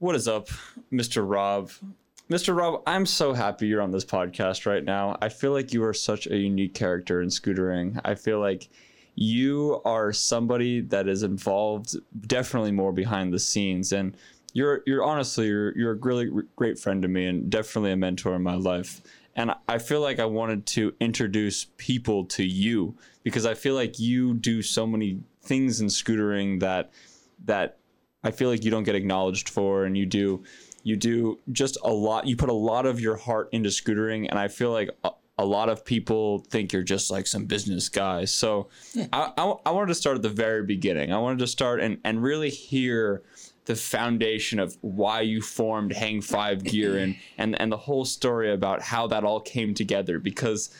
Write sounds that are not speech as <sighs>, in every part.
What is up, Mr. Rob? Mr. Rob, I'm so happy you're on this podcast right now. I feel like you are such a unique character in scootering. I feel like you are somebody that is involved definitely more behind the scenes and you're you're honestly you're you're a really great friend to me and definitely a mentor in my life. And I feel like I wanted to introduce people to you because I feel like you do so many things in scootering that that I feel like you don't get acknowledged for and you do you do just a lot you put a lot of your heart into scootering and I feel like a, a lot of people think you're just like some business guy. So I, I, I wanted to start at the very beginning. I wanted to start and, and really hear the foundation of why you formed Hang Five Gear and, and and the whole story about how that all came together because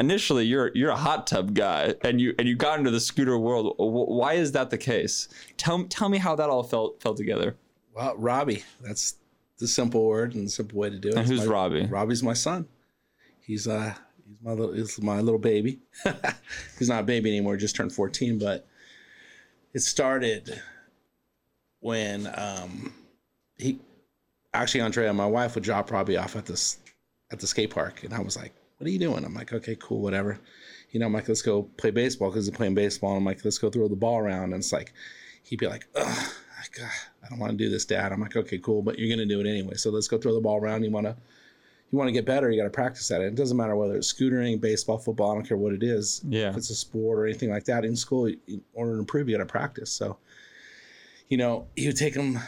initially you're you're a hot tub guy and you and you got into the scooter world. Why is that the case? Tell tell me how that all felt fell together. Well, Robbie, that's the simple word and the simple way to do it. And who's my, Robbie? Robbie's my son. He's uh he's my little he's my little baby. <laughs> he's not a baby anymore, just turned 14, but it started when um he actually Andrea, my wife would drop Robbie off at this at the skate park and I was like, What are you doing? I'm like, Okay, cool, whatever. You know, I'm like, let's go play baseball because he's playing baseball. And I'm like, let's go throw the ball around. And it's like he'd be like, Ugh, God, I don't want to do this, Dad. I'm like, okay, cool, but you're gonna do it anyway. So let's go throw the ball around. You wanna you want to get better, you got to practice at it. It doesn't matter whether it's scootering, baseball, football. I don't care what it is. Yeah. If it's a sport or anything like that in school, in order to improve, you got to practice. So, you know, he would take him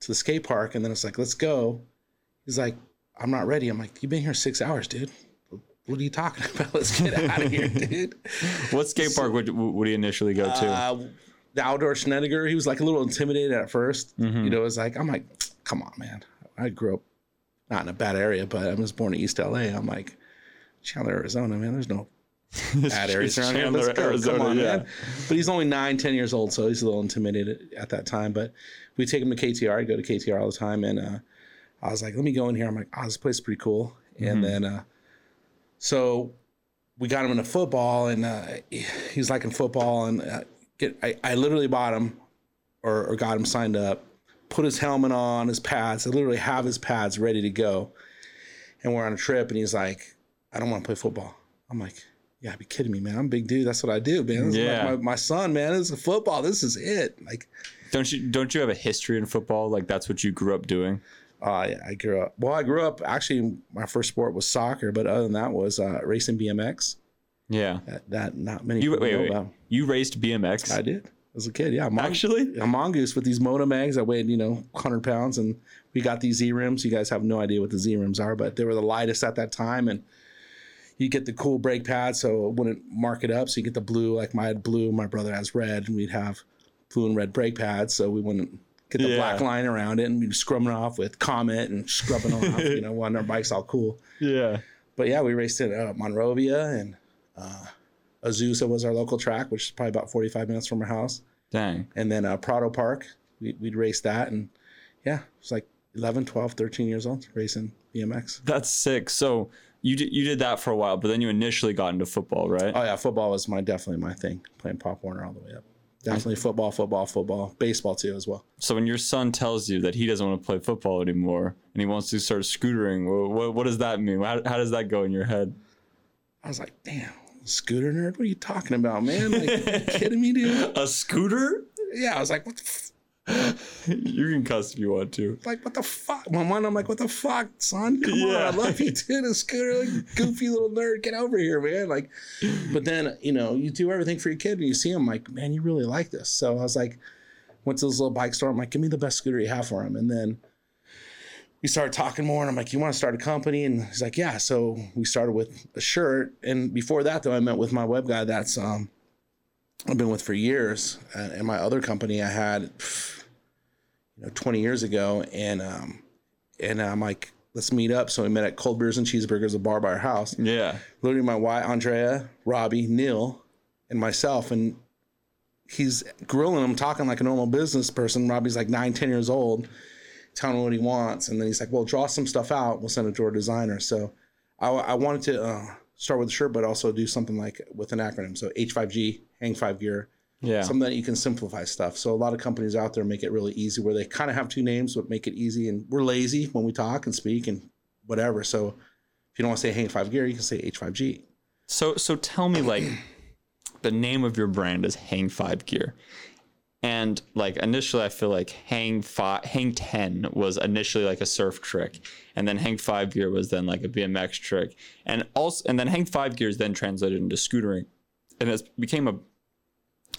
to the skate park, and then it's like, let's go. He's like, I'm not ready. I'm like, you've been here six hours, dude. What are you talking <laughs> about? Let's get out of here, <laughs> dude. what skate park would would he initially go to? Uh, the outdoor Snedigar. He was like a little intimidated at 1st Mhm. You know, it was like, I'm like, come on, man. I grew up not in a bad area, but I was born in East LA. I'm like, Chandler, Arizona, man. There's no <laughs> bad areas around here. Let's go. Arizona, Come on, yeah. man. But he's only nine, 10 years old, so he's a little intimidated at that time. But we take him to KTR. I go to KTR all the time. And uh, I was like, let me go in here. I'm like, oh, this place is pretty cool. And Mhm. then, uh, so we got him into football, and uh, he's like in football. And uh, get, I, I literally bought him or, or got him signed up, put his helmet on, his pads. I literally have his pads ready to go. And we're on a trip, and he's like, I don't want to play football. I'm like, yeah, be kidding me, man. I'm a big dude. That's what I do, man. This Yeah. like my, my son, man. This is football. This is it. Like, Don't you don't you have a history in football? Like that's what you grew up doing. Uh, I grew up. Well, I grew up actually. My first sport was soccer, but other than that was uh, racing BMX. Yeah. That, that not many You people wait, know wait, about. You raced BMX. I did as a kid. Yeah, I'm Actually? a mongoose with these moto mags that weighed you know 100 pounds, and we got these Z rims. You guys have no idea what the Z rims are, but they were the lightest at that time, and you get the cool brake pads, so it wouldn't mark it up. So you get the blue, like my blue, my brother has red, and we'd have blue and red brake pads, so we wouldn't get the Yeah. black line around it, and we'd scrub it off with Comet and scrubbing off, you know, on our bikes all cool. Yeah. But yeah, we raced at uh, Monrovia and uh, Azusa was our local track, which is probably about 45 minutes from our house. Dang. And then uh, Prado Park, we, we'd race that. And yeah, it was like 11, 12, 13 years old racing BMX. That's sick. So you did you did that for a while, but then you initially got into football, right? Oh yeah, football was my definitely my thing, playing Pop Warner all the way up. Definitely football, football, football, baseball too as well. So when your son tells you that he doesn't want to play football anymore and he wants to start scootering, what, what, does that mean? How, how does that go in your head? I was like, damn, scooter nerd, what are you talking about, man? Like, you kidding me, dude? <laughs> A scooter? Yeah, I was like, what the f- <laughs> you can cuss if you want to. like what the fuck? My mind, I'm like, what the fuck, son? Come on, Yeah. I love you, dude. Scooter, <laughs> goofy little nerd, get over here, man. Like, but then you know, you do everything for your kid, and you see him like, man, you really like this. So I was like, went to this little bike store. I'm like, give me the best scooter you have for him, and then we started talking more, and I'm like, you want to start a company? And he's like, yeah. So we started with a shirt, and before that, though, I met with my web guy. That's um, I've been with for years, and, and my other company I had you know 20 years ago and um and i'm like let's meet up. So we met at cold beers and cheeseburgers a bar by our house. Yeah. literally my wife andrea robbie neil and myself and he's grilling him talking like a normal business person. Robbie's like nine ten years old telling him what he wants. And then he's like well draw some stuff out. We'll send it to our designer. So i, I wanted to uh, start with the shirt but also do something like with an acronym. So h5g hang five gear Yeah. something that you can simplify stuff. So a lot of companies out there make it really easy where they kind of have two names but make it easy and we're lazy when we talk and speak and whatever. So if you don't want to say Hang 5 Gear, you can say H5G. So so tell me like the name of your brand is Hang 5 Gear. And like initially I feel like Hang 5 Hang 10 was initially like a surf trick and then Hang 5 Gear was then like a BMX trick and also and then Hang 5 Gear is then translated into scootering and it became a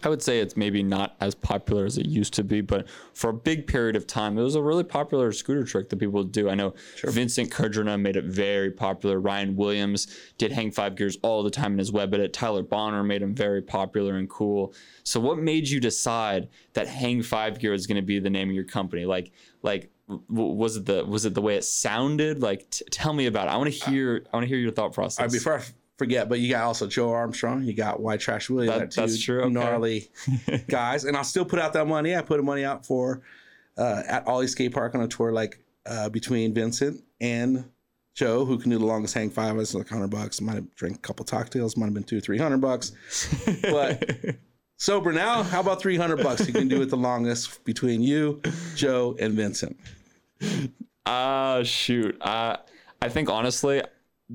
I would say it's maybe not as popular as it used to be, but for a big period of time, it was a really popular scooter trick that people would do. I know Vincent Kudrina made it very popular. Ryan Williams did hang five gears all the time in his web edit. Tyler Bonner made him very popular and cool. So, what made you decide that hang five gear is going to be the name of your company? Like, like w- was it the was it the way it sounded? Like, t- tell me about it. I want to hear. I want to hear your thought process. Right, before I forget, but you got also Joe Armstrong, you got White Trash Willie, That- two that's true, okay. gnarly <laughs> guys, and I'll still put out that money. I put the money out for uh, at Ollie Skate Park on a tour like uh, between Vincent and Joe, who can do the longest hang five. It's like hundred bucks. Might have drank a couple cocktails. Might have been two, three hundred bucks. But <laughs> sober now, how about three hundred bucks? You can do it the longest between you, Joe, and Vincent. Ah, shoot. Uh, I think honestly,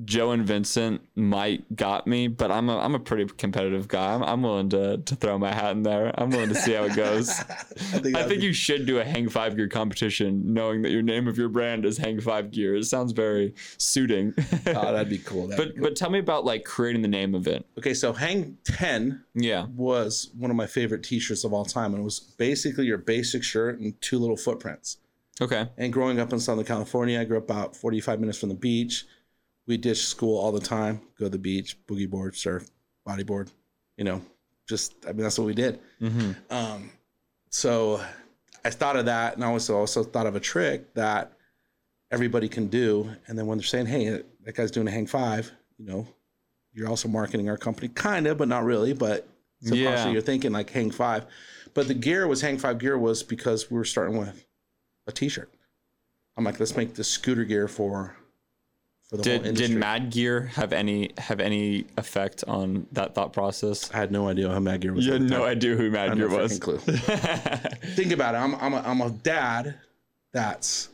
Joe and Vincent might got me, but I'm a, I'm a pretty competitive guy. I'm, I'm willing to, to throw my hat in there. I'm willing to see how it goes. <laughs> I think, I think be- you should do a Hang Five Gear competition, knowing that your name of your brand is Hang Five Gear. It sounds very suiting. oh, that'd be cool. <laughs> That'd but be cool. but tell me about like creating the name of it. okay, so Hang Ten Yeah. was one of my favorite t-shirts of all time and it was basically your basic shirt and two little footprints Okay. and growing up in southern california i grew up about 45 minutes from the beach we ditch school all the time go to the beach boogie board surf bodyboard you know just i mean that's what we did Mm-hmm. um, so i thought of that and i also also thought of a trick that everybody can do and then when they're saying hey that guy's doing a hang five you know you're also marketing our company kind of but not really but subconsciously Yeah. you're thinking like hang five but the gear was hang five gear was because we were starting with a t-shirt i'm like let's make the scooter gear for for the whole Did industry did Mad Gear have any have any effect on that thought process? i had no idea how mad gear was You had no idea who I Mad had Gear no was. clue. <laughs> think about it. I'm I'm a, I'm a dad that's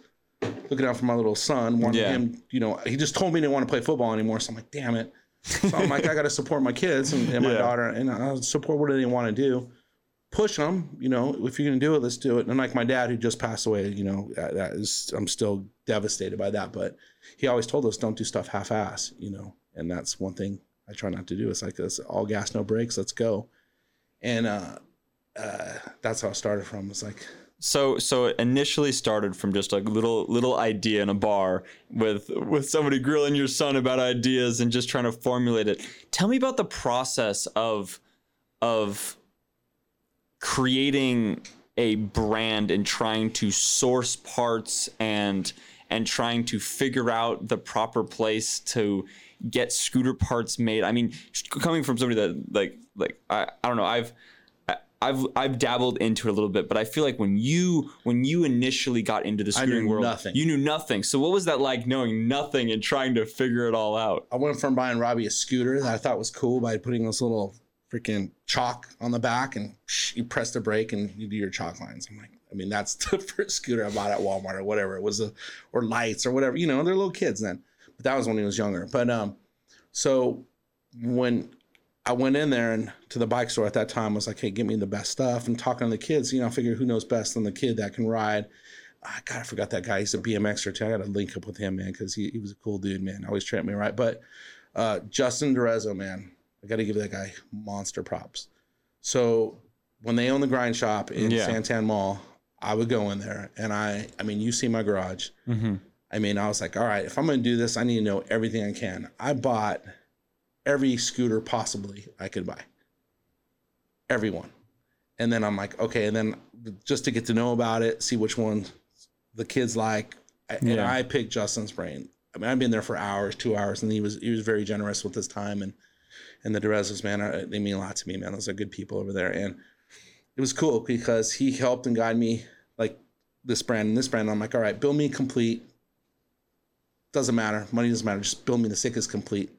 looking out for my little son, wanting Yeah. him. You know, he just told me he didn't want to play football anymore. So I'm like, damn it. So I'm like, I got to support my kids and, and my <laughs> Yeah. daughter, and I'll support what they want to do. Push them, you know. If you're gonna do it, let's do it. And like my dad, who just passed away, you know, that is I'm still devastated by that. But he always told us, don't do stuff half-ass, you know. And that's one thing I try not to do. It's like it's all gas, no brakes. Let's go. And uh, uh, that's how it started from. It's like So so it initially started from just a little little idea in a bar with with somebody grilling your son about ideas and just trying to formulate it. Tell me about the process of of creating a brand and trying to source parts and and trying to figure out the proper place to get scooter parts made. I mean, coming from somebody that like like I, I don't know, I've I've I've dabbled into it a little bit, but I feel like when you when you initially got into the scootering world, nothing. you knew nothing. So what was that like knowing nothing and trying to figure it all out? I went from buying Robbie a scooter that I thought was cool by putting this little freaking chalk on the back and you press the brake and you do your chalk lines. I'm like, I mean, that's <laughs> the first scooter I bought at Walmart or whatever it was, a, or lights or whatever. You know, they're little kids then, but that was when he was younger. But um, so when I went in there and to the bike store at that time, I was like, hey, get me the best stuff. And talking to the kids, you know, I figure who knows best than the kid that can ride. I God, I forgot that guy. He's a BMXer too. I got to link up with him, man, because he, he was a cool dude, man. Always treated me right. But uh, Justin Durezzo, man, I got to give that guy monster props. So when they own the grind shop in Yeah. Santan Mall, I would go in there and I, I mean, you see my garage. Mm-hmm. I mean, I was like, all right, if I'm going to do this, I need to know everything I can. I bought every scooter possibly I could buy. Everyone. And then I'm like, okay, and then just to get to know about it, see which one the kids like. And Yeah. I picked Justin's brain. I mean, I've been there for hours, two hours, and he was he was very generous with his time and and the Derezos, man, are- they mean a lot to me, man. Those are good people over there, and it was cool because he helped and guided me like this brand and this brand. I'm like, all right, build me complete. Doesn't matter, money doesn't matter. Just build me the sickest complete.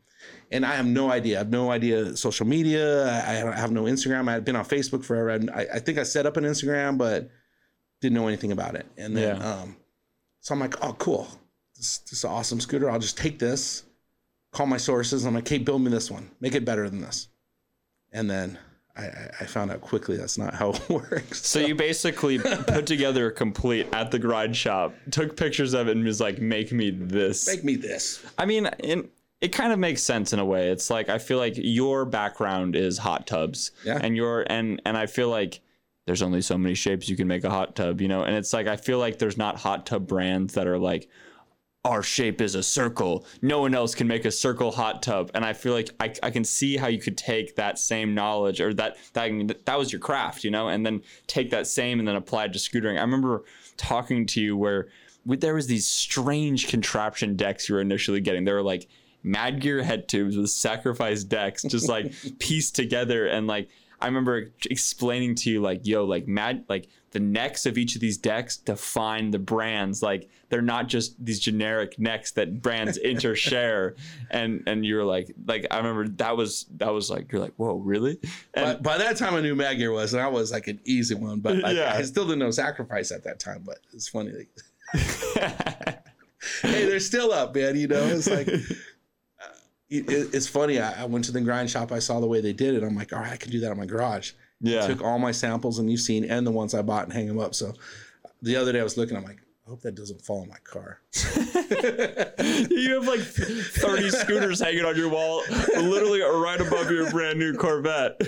and I have no idea. I have no idea social media. I, I have no Instagram. I had been on Facebook forever. I, I think I set up an Instagram, but didn't know anything about it. And then, Yeah. um, so I'm like, oh, cool. This, this is an awesome scooter. I'll just take this, call my sources. I'm like, hey, build me this one. Make it better than this. And then I, I found out quickly that's not how <laughs> it works. So you basically put together a complete at the garage shop, took pictures of it, and was like, "Make me this." Make me this. I mean, in, it kind of makes sense in a way. It's like I feel like your background is hot tubs, Yeah. and your and and I feel like there's only so many shapes you can make a hot tub, you know. And it's like I feel like there's not hot tub brands that are like our shape is a circle. No one else can make a circle hot tub. And I feel like I, I can see how you could take that same knowledge or that, that that was your craft, you know, and then take that same and then apply it to scootering. I remember talking to you where we, there was these strange contraption decks you were initially getting. They were like Mad Gear head tubes with sacrifice decks, just like <laughs> pieced together. And like, I remember explaining to you like, yo, like mad, like the necks of each of these decks define the brands. Like they're not just these generic necks that brands <laughs> intershare. And and you were like, like I remember that was that was like you're like, whoa, really? And But by that time, I knew Mad Gear was, and I was like an easy one. But I, Yeah. I still didn't know Sacrifice at that time. But it's funny. Like, <laughs> <laughs> hey, they're still up, man. You know, it's like it, it's funny. I, I went to the grind shop. I saw the way they did it. I'm like, all right, I can do that in my garage. yeah. Took all my samples, and you've seen, and the ones I bought, and hang them up. So the other day, I was looking. I'm like, I hope that doesn't fall in my car. <laughs> <laughs> you have like 30 scooters hanging on your wall, literally right above your brand new Corvette.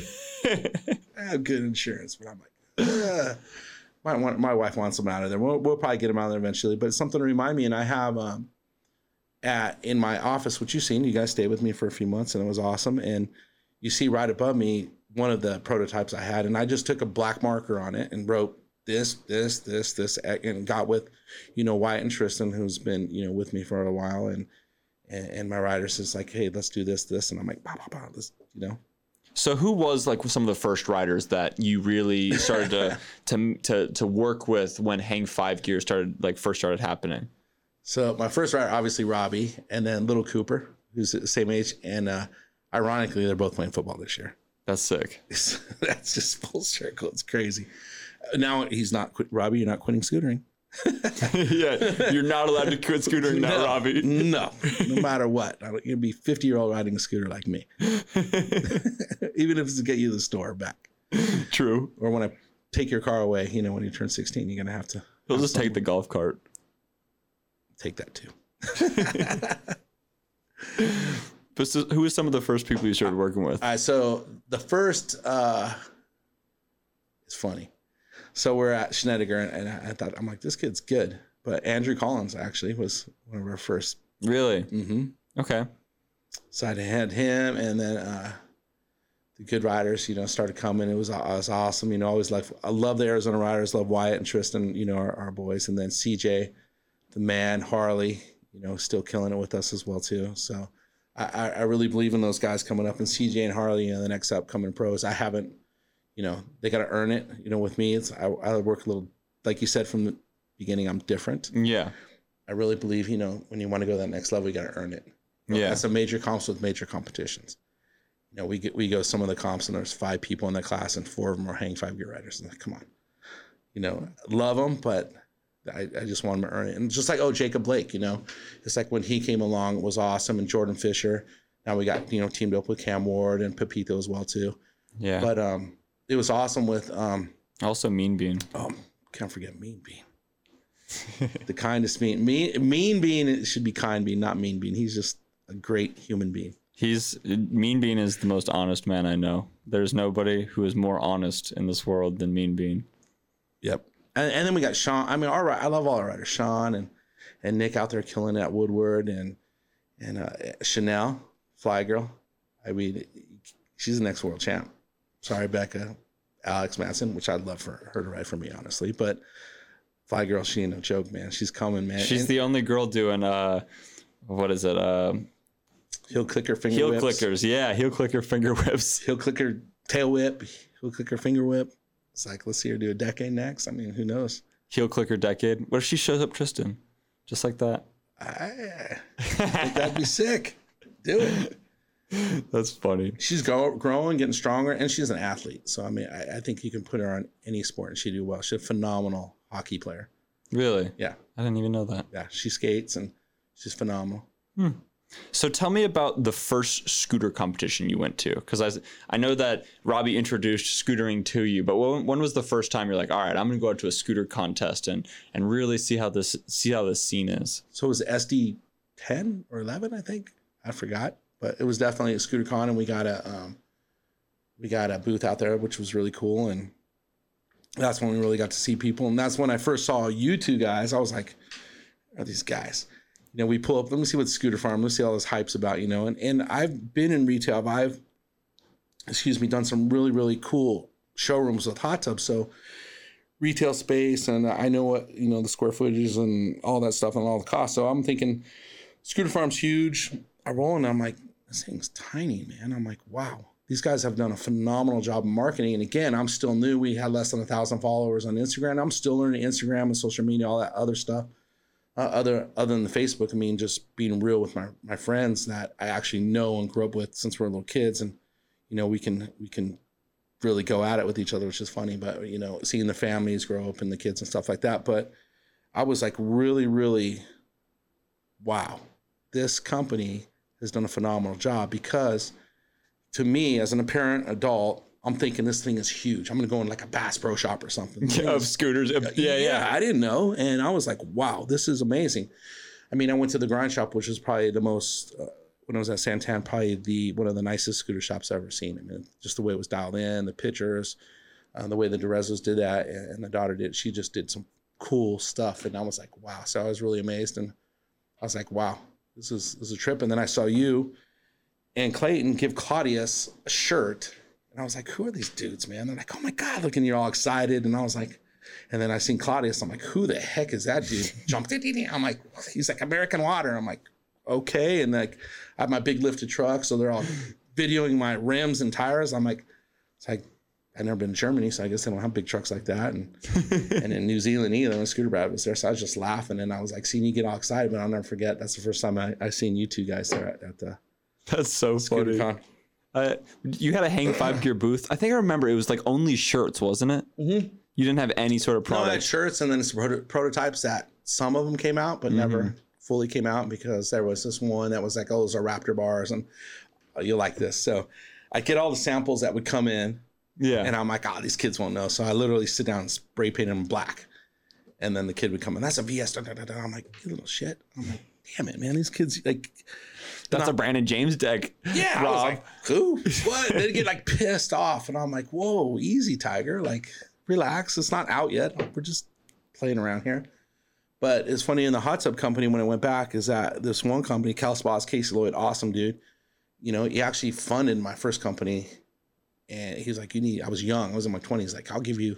<laughs> I have good insurance, but I'm like, "Ugh." my, my my wife wants them out of there. We'll, we'll probably get them out of there eventually, but it's something to remind me. And I have um, at in my office, which you've seen, you guys stayed with me for a few months, and it was awesome. And you see right above me one of the prototypes I had, and I just took a black marker on it and wrote this, this, this, this, and got with, you know, Wyatt and Tristan, who's been you know with me for a while, and and, and my writer says like, hey, let's do this, this, and I'm like, bah, bah, bah, this, you know. So who was like some of the first riders that you really started to <laughs> to to to work with when Hang Five Gear started like first started happening? So my first rider, obviously Robbie, and then Little Cooper, who's the same age, and uh, ironically, they're both playing football this year. That's sick. <laughs> That's just full circle. It's crazy. Now he's not quit. Robbie, you're not quitting scootering. <laughs> yeah, you're not allowed to quit scootering now, no, Robbie. No, no matter what. I don't- You're gonna be 50 year old riding a scooter like me, <laughs> even if it's to get you the store back, True. or when I take your car away. You know, when you turn 16, you're gonna have to He'll just take the golf cart. Take that too. <laughs> But so who was some of the first people you started working with? Right, so the first, uh, it's funny. So we're at Snedigar, and I I thought, I'm like, this kid's good. But Andrew Collins actually was one of our first. Really? Mm-hmm. Okay. So I had him, and then uh, the good riders, you know, started coming. It was, it was awesome. You know, always like I love the Arizona riders, love Wyatt and Tristan, you know, our, our boys, and then CJ, the man, Harley, you know, still killing it with us as well too. So I, I really believe in those guys coming up, and CJ and Harley, you know, the next upcoming pros. I haven't, you know, they got to earn it. You know, with me, it's I, I work a little, like you said from the beginning, I'm different. Yeah. I really believe, you know, when you want to go to that next level, you got to earn it. You know, Yeah. That's a major comps with major competitions. You know, we get we go some of the comps and there's five people in the class and four of them are hang five gear riders. And like, come on, you know, love them, but I, I just want them to earn it. And just like oh Jacob Blake, you know, it's like when he came along, it was awesome. And Jordan Fisher. Now we got you know teamed up with Cam Ward and Pepito as well too. Yeah. But um, it was awesome with um, also Mean Bean. oh, can't forget Mean Bean. <laughs> the kindest being. Mean Mean Bean it should be kind bean not Mean Bean. He's just a great human being. He's Mean Bean is the most honest man I know. There's nobody who is more honest in this world than Mean Bean. Yep. And, and then we got Sean. I mean, all right, I love all our riders. Sean and and Nick out there killing it at Woodward and and uh, Chanel, Fly Girl. I mean, she's the next world champ. Sorry, Becca, Alex Matson, which I'd love for her to ride for me, honestly. But Fly Girl, she ain't no joke, man. She's coming, man. She's And the only girl doing uh, what is it? Uh, heel clicker finger heel whips. clickers. Yeah, heel clicker finger whips. Heel clicker tail whip. Heel clicker finger whip. It's like, let's see her do a decade next. I mean, who knows? Heel clicker decade. What if she shows up Tristan? Just like that. I think that'd be <laughs> sick. Do it. That's funny. She's go, growing, getting stronger, and she's an athlete. So I mean, I, I think you can put her on any sport and she'd do well. She's a phenomenal hockey player. Really? Yeah, I didn't even know that. yeah. She skates and she's phenomenal. Hmm. So tell me about the first scooter competition you went to, because I, I know that Robbie introduced scootering to you, but when, when was the first time you're like, all right, I'm gonna go out to a scooter contest and and really see how this see how this scene is. So it was SD ten or eleven, I think. I forgot, but it was definitely a scooter con, and we got a um, we got a booth out there, which was really cool, and that's when we really got to see people, and that's when I first saw you two guys. I was like, "Are these guys?" You know, we pull up. Let me see what Scooter Farm. Let's see all this hype's about. You know, and and I've been in retail. I've excuse me, done some really really cool showrooms with hot tubs. So retail space, and I know what you know the square footages and all that stuff and all the costs. So I'm thinking Scooter Farm's huge. I roll and I'm like, this thing's tiny, man. I'm like, wow. These guys have done a phenomenal job of marketing. And again, I'm still new. We had less than a thousand followers on Instagram. I'm still learning Instagram and social media, all that other stuff. Uh, other other than the Facebook, I mean, just being real with my my friends that I actually know and grew up with since we we're little kids, and you know, we can we can really go at it with each other, which is funny. But you know, seeing the families grow up and the kids and stuff like that. But I was like really, really, wow, this company has done a phenomenal job because to me, as an apparent adult, I'm thinking this thing is huge. I'm gonna go in like a Bass Pro Shop or something. <laughs> of scooters. Yeah, yeah. I didn't know, and I was like, wow, this is amazing. I mean, I went to the grind shop, which is probably the most uh, when I was at Santan, probably the one of the nicest scooter shops I've ever seen. I mean, just the way it was dialed in, the pictures, uh, the way the Derezos did that, and, and the daughter did. She just did some cool stuff, and I was like, wow. So I was really amazed, and I was like, wow, this is this is a trip. And then I saw you and Clayton give Claudius a shirt, and I was like, who are these dudes, man? They're like, oh my god, look, and you're all excited, and I was like. And then I seen Claudius. I'm like, who the heck is that dude? <laughs> Jumped in. I'm like, he's like American Water. I'm like, okay. And like, I have my big lifted truck, so they're all <laughs> videoing my rims and tires. I'm like, it's like I've never been to Germany, so I guess they don't have big trucks like that. And <laughs> and in New Zealand either, when Scooter Brad was there, so I was just laughing, and I was like, seeing you get all excited, but I'll never forget. That's the first time I, I seen you two guys there at, at the That's so Scooter funny. Con. Uh, you had a hang five gear booth. I think I remember it was like only shirts, wasn't it? Mm-hmm. You didn't have any sort of product. No, I had shirts and then some proto- prototypes that some of them came out, but never fully came out because there was this one that was like, oh, those are Raptor bars, and oh, you like this. So I get all the samples that would come in, yeah. and I'm like, oh, these kids won't know. So I literally sit down and spray paint them black. And then the kid would come in, that's a VS. Da, da, da, da. I'm like, you little shit. I'm like, damn it, man. These kids, like, That's a Brandon James deck. yeah, I was Rob. like, who? What? They'd get like pissed off. And I'm like, whoa, easy, Tiger. Like, relax. It's not out yet. We're just playing around here. But it's funny in the hot tub company when I went back is that this one company, Cal Spas, Casey Lloyd, awesome dude. You know, he actually funded my first company. And he was like, You need, I was young, I was in my 20s. Like, I'll give you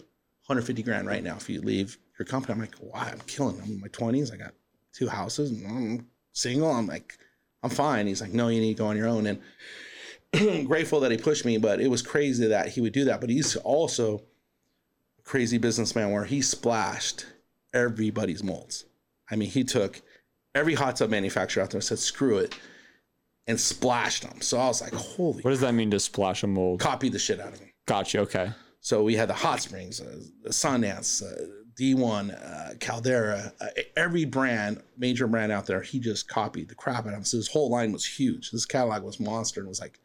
150 grand right now if you leave your company. I'm like, Why? I'm killing. I'm in my 20s. I got two houses and I'm single. I'm like, I'm fine. He's like, No, you need to go on your own. And <clears throat> grateful that he pushed me, but it was crazy that he would do that. But he's also a crazy businessman where he splashed everybody's molds. I mean, he took every hot tub manufacturer out there and said, screw it, and splashed them. So I was like, holy, What does that mean to splash a mold? copy the shit out of me. Gotcha. Okay. So we had the Hot Springs, uh, the Sundance, uh, D1, uh, Caldera, uh, every brand, major brand out there, he just copied the crap out of them. So his whole line was huge. This catalog was monster and was like,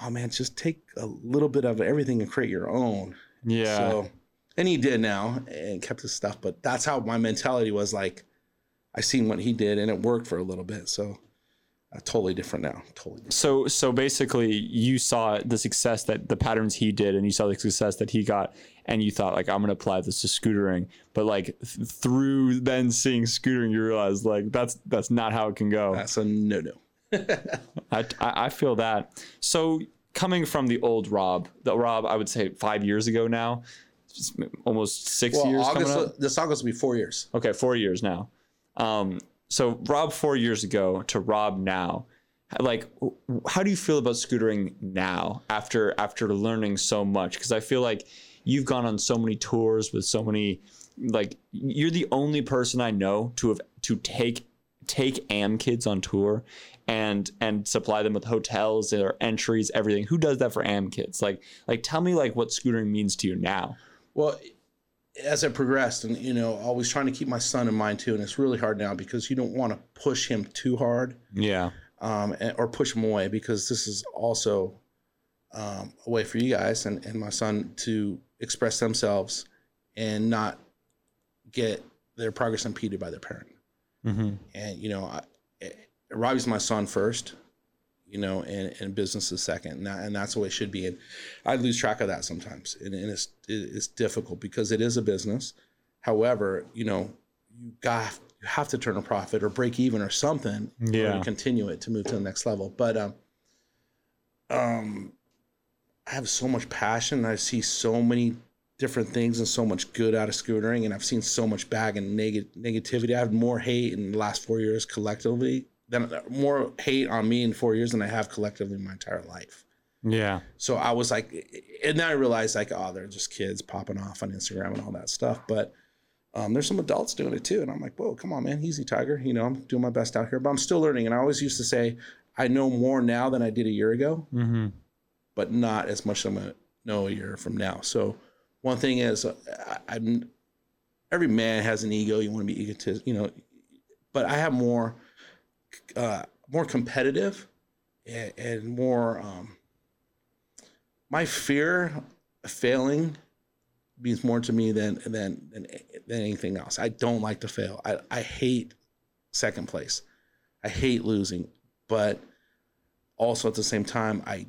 oh man, just take a little bit of everything and create your own. Yeah. So, and he did now and kept his stuff, but that's how my mentality was like, I seen what he did and it worked for a little bit. So uh, totally different now. Totally different. So so basically you saw the success that the patterns he did and you saw the success that he got and you thought like I'm going to apply this to scootering but like th- through then seeing scootering you realize like that's that's not how it can go. That's a no no. <laughs> I, I I feel that. So coming from the old Rob, the Rob I would say 5 years ago now, almost 6 Well, years August, coming up. this August will be four years. Okay, four years now. Um, so Rob four years ago to Rob now, like, how do you feel about scootering now after after learning so much? Because I feel like you've gone on so many tours with so many, like, you're the only person I know to have to take take Am Kids on tour and and supply them with hotels their entries, everything. Who does that for AM kids? Like like tell me like what scootering means to you now. Well, as I progressed, and you know, always trying to keep my son in mind too, and it's really hard now because you don't want to push him too hard, Yeah. um, and, or push him away because this is also um, a way for you guys and, and my son to express themselves and not get their progress impeded by their parent. Mm-hmm. And you know, I, it, Robbie's my son first, you know, and, and business is second, and, that, and that's the way it should be. And I lose track of that sometimes, and, and it's it, it's difficult because it is a business. However, you know, you got you have to turn a profit or break even or something Yeah. to continue it to move to the next level. But um, um, I have so much passion. I see so many different things and so much good out of scootering, and I've seen so much bag and neg- negativity. I have more hate in the last four years collectively than more hate on me in four years than I have collectively in my entire life. Yeah. So I was like, and then I realized like, oh, they're just kids popping off on Instagram and all that stuff. But um, there's some adults doing it too, and I'm like, whoa, come on, man, easy, Tiger. You know, I'm doing my best out here, but I'm still learning. And I always used to say, I know more now than I did a year ago Mm-hmm. but not as much as I'm gonna know a year from now. So one thing is, uh, I, I'm every man has an ego. You want to be egotist, you know, but I have more, uh, more competitive, and, and more. Um, my fear of failing means more to me than than than than anything else. I don't like to fail. I I hate second place. I hate losing, but also at the same time, I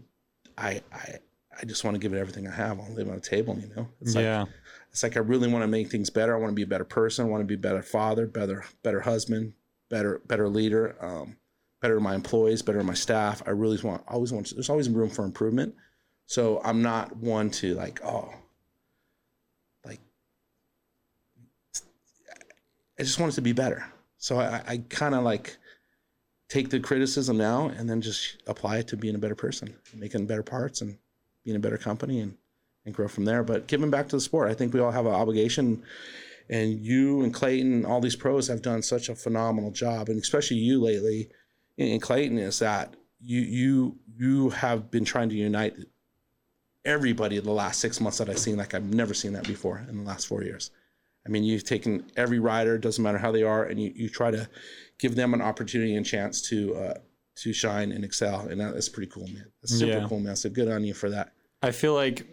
I I I just want to give it everything I have. I want to leave on the table, you know. It's like yeah. it's like I really want to make things better. I want to be a better person. I want to be a better father, better better husband, better better leader, um, better my employees, better my staff. I really want always want. There's always room for improvement. So I'm not one to like oh, like I just want it to be better. So I, I kind of like take the criticism now and then just apply it to being a better person, making better parts, and being a better company, and and grow from there. But giving back to the sport, I think we all have an obligation. And you and Clayton, all these pros have done such a phenomenal job, and especially you lately, in in Clayton, is that you you you have been trying to unite everybody the last six months that I've seen like I've never seen that before in the last four years. I mean, you've taken every rider, doesn't matter how they are, and you, you try to give them an opportunity and chance to uh, to shine and excel, and that, that's pretty cool, man. That's super Yeah. cool, man. So good on you for that. I feel like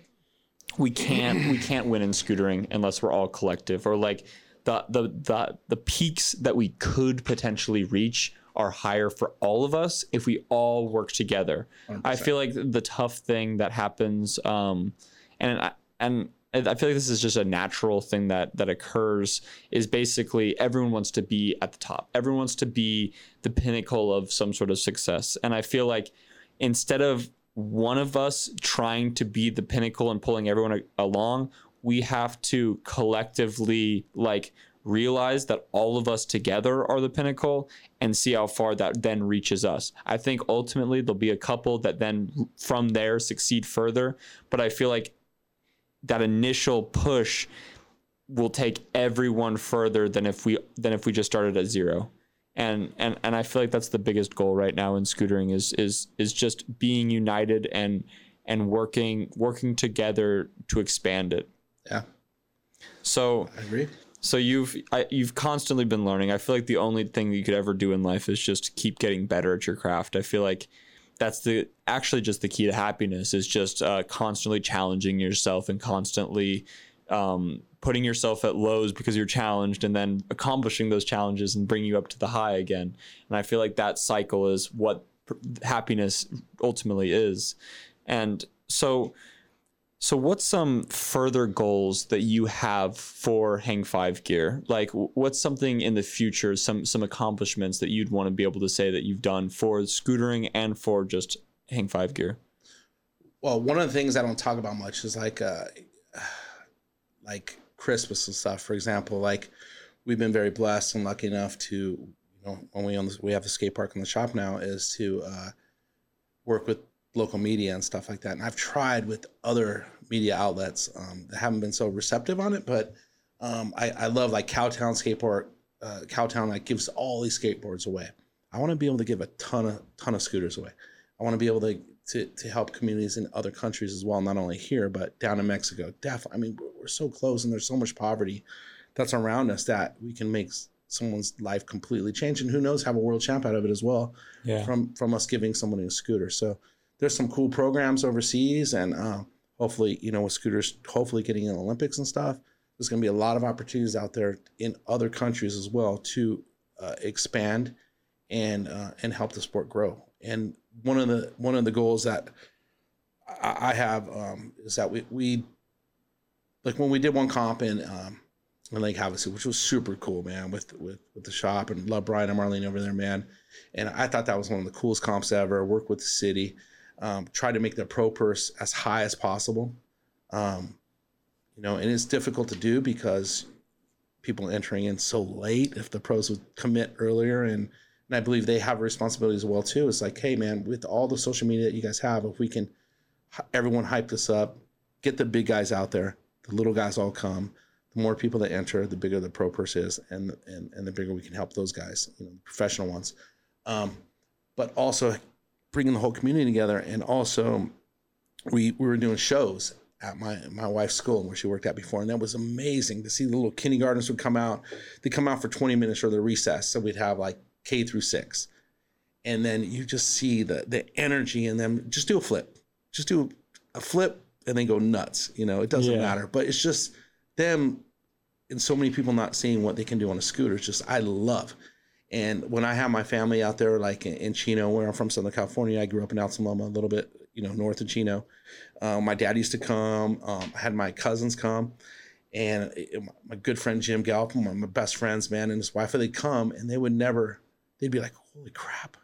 we can't we can't win in scootering unless we're all collective or like the the the the peaks that we could potentially reach are higher for all of us if we all work together. I feel like the tough thing that happens um and I, and I feel like this is just a natural thing that that occurs is basically everyone wants to be at the top. Everyone wants to be the pinnacle of some sort of success. And I feel like instead of one of us trying to be the pinnacle and pulling everyone along, we have to collectively like realize that all of us together are the pinnacle and see how far that then reaches us. I think ultimately there'll be a couple that then from there succeed further, but I feel like that initial push will take everyone further than if we than if we just started at zero and and and I feel like that's the biggest goal right now in scootering is is is just being united and and working working together to expand it. Yeah, So I agree. so you've I, you've constantly been learning. I feel like the only thing that you could ever do in life is just keep getting better at your craft. I feel like that's the actually just the key to happiness is just uh, constantly challenging yourself and constantly um, putting yourself at lows because you're challenged and then accomplishing those challenges and bringing you up to the high again. And I feel like that cycle is what happiness ultimately is. And so so what's some further goals that you have for Hang 5 gear? Like what's something in the future, some some accomplishments that you'd want to be able to say that you've done for scootering and for just Hang 5 gear? Well, one of the things I don't talk about much is like uh like Christmas and stuff. For example, like we've been very blessed and lucky enough to, you know, when we own this, we have the skate park in the shop now, is to uh, work with local media and stuff like that. And I've tried with other media outlets um, that haven't been so receptive on it, but um, I, I love like Cowtown Skateboard. Uh, Cowtown like gives all these skateboards away. I want to be able to give a ton of ton of scooters away. I want to be able to to to help communities in other countries as well, not only here but down in Mexico. Definitely, I mean, we're- we're so close, and there's so much poverty that's around us that we can make someone's life completely change, and who knows, have a world champ out of it as well Yeah. from from us giving someone a scooter. So there's some cool programs overseas, and uh, hopefully, you know, with scooters, hopefully getting in the Olympics and stuff. There's going to be a lot of opportunities out there in other countries as well to uh, expand and uh, and help the sport grow. And one of the one of the goals that I, have um, is that we we like when we did one comp in um, in Lake Havasu, which was super cool, man, with with with the shop and love Brian and Marlene over there, man. And I thought that was one of the coolest comps ever. Work with the city, um, try to make the pro purse as high as possible. Um, you know, and it's difficult to do because people entering in so late. If the pros would commit earlier, and and I believe they have a responsibility as well too. It's like, hey, man, with all the social media that you guys have, if we can, everyone hype this up, get the big guys out there, the little guys all come. The more people that enter, the bigger the pro purse is, and and and the bigger we can help those guys, you know, the professional ones. Um, but also bringing the whole community together, and also we we were doing shows at my my wife's school where she worked at before, and that was amazing to see the little kindergartners would come out. They come out for 20 minutes for their recess, so we'd have like K through six, and then you just see the the energy in them. Just do a flip, just do a flip, and then go nuts. You know, it doesn't Yeah. matter, but it's just them and so many people not seeing what they can do on a scooter. It's just I love. And when I have my family out there, like in, in Chino, where I'm from, Southern California, I grew up in Alta Loma, a little bit, you know, north of Chino. Um, my dad used to come. Um, I had my cousins come, and it- my good friend Jim Gallup, my, my best friends, man, and his wife, they'd come, and they would never. They'd be like, "Holy crap,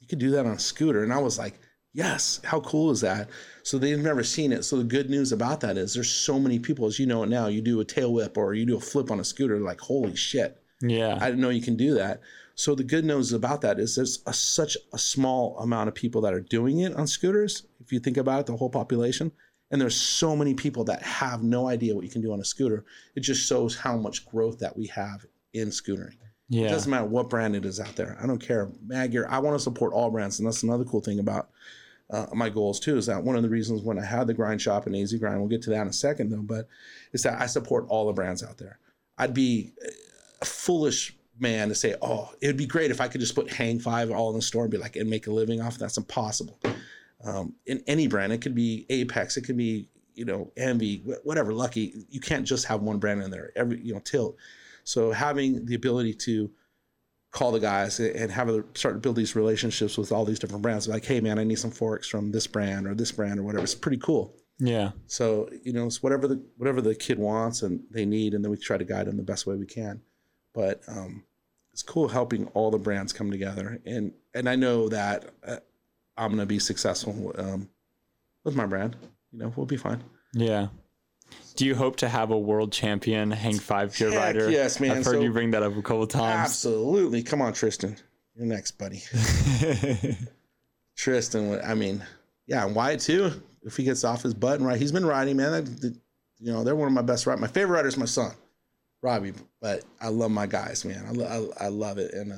you could do that on a scooter," and I was like, "Yes, how cool is that?" So they've never seen it. So the good news about that is there's so many people, as you know it now. You do a tail whip or you do a flip on a scooter, like holy shit. Yeah. I didn't know you can do that. So the good news about that is there's a, such a small amount of people that are doing it on scooters. If you think about it, the whole population, and there's so many people that have no idea what you can do on a scooter. It just shows how much growth that we have in scootering. It doesn't matter what brand it is out there. I don't care. Mad Gear, I want to support all brands, and that's another cool thing about uh, my goals too. Is that one of the reasons when I had the grind shop and AZ Grind, we'll get to that in a second though, but is that I support all the brands out there. I'd be a foolish man to say, oh, it'd be great if I could just put Hang Five all in the store and be like and make a living off. That's impossible. Um, in any brand, it could be Apex, it could be you know Envy, whatever. Lucky, you can't just have one brand in there. Every you know Tilt. So having the ability to call the guys and have a, start to build these relationships with all these different brands, like, hey man, I need some forks from this brand or this brand or whatever. It's pretty cool. Yeah. So you know, it's whatever the whatever the kid wants and they need, and then we try to guide them the best way we can. But um, it's cool helping all the brands come together, and and I know that uh, I'm gonna be successful um, with my brand. You know, we'll be fine. Yeah. Do you hope to have a world champion hang five gear rider? yes, man. I've heard So- you bring that up a couple times. Absolutely, come on, Tristan, you're next, buddy. <laughs> Tristan, I mean, yeah, and Wyatt too. If he gets off his butt and right, he's been riding, man. That, that- you know, they're one of my best riders. My favorite rider is my son, Robbie. But I love my guys, man. I, lo- I, I love it, and uh,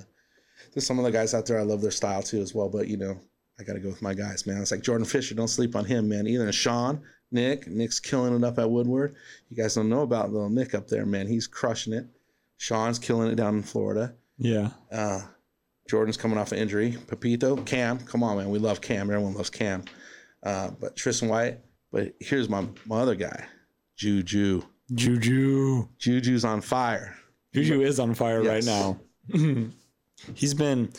there's some of the guys out there. I love their style too, as well. But you know, I got to go with my guys, man. It's like Jordan Fisher. Don't sleep on him, man. Either Sean, Nick. Nick's killing it up at Woodward. You guys don't know about little Nick up there, man. He's crushing it. Sean's killing it down in Florida. yeah. Uh, Jordan's coming off an injury. Pepito, Cam, come on, man. We love Cam. Everyone loves Cam. Uh, but Tristan White. But here's my, my other guy, Juju. Juju. Juju's on fire. Juju is on fire right Yes. now. <laughs> he's been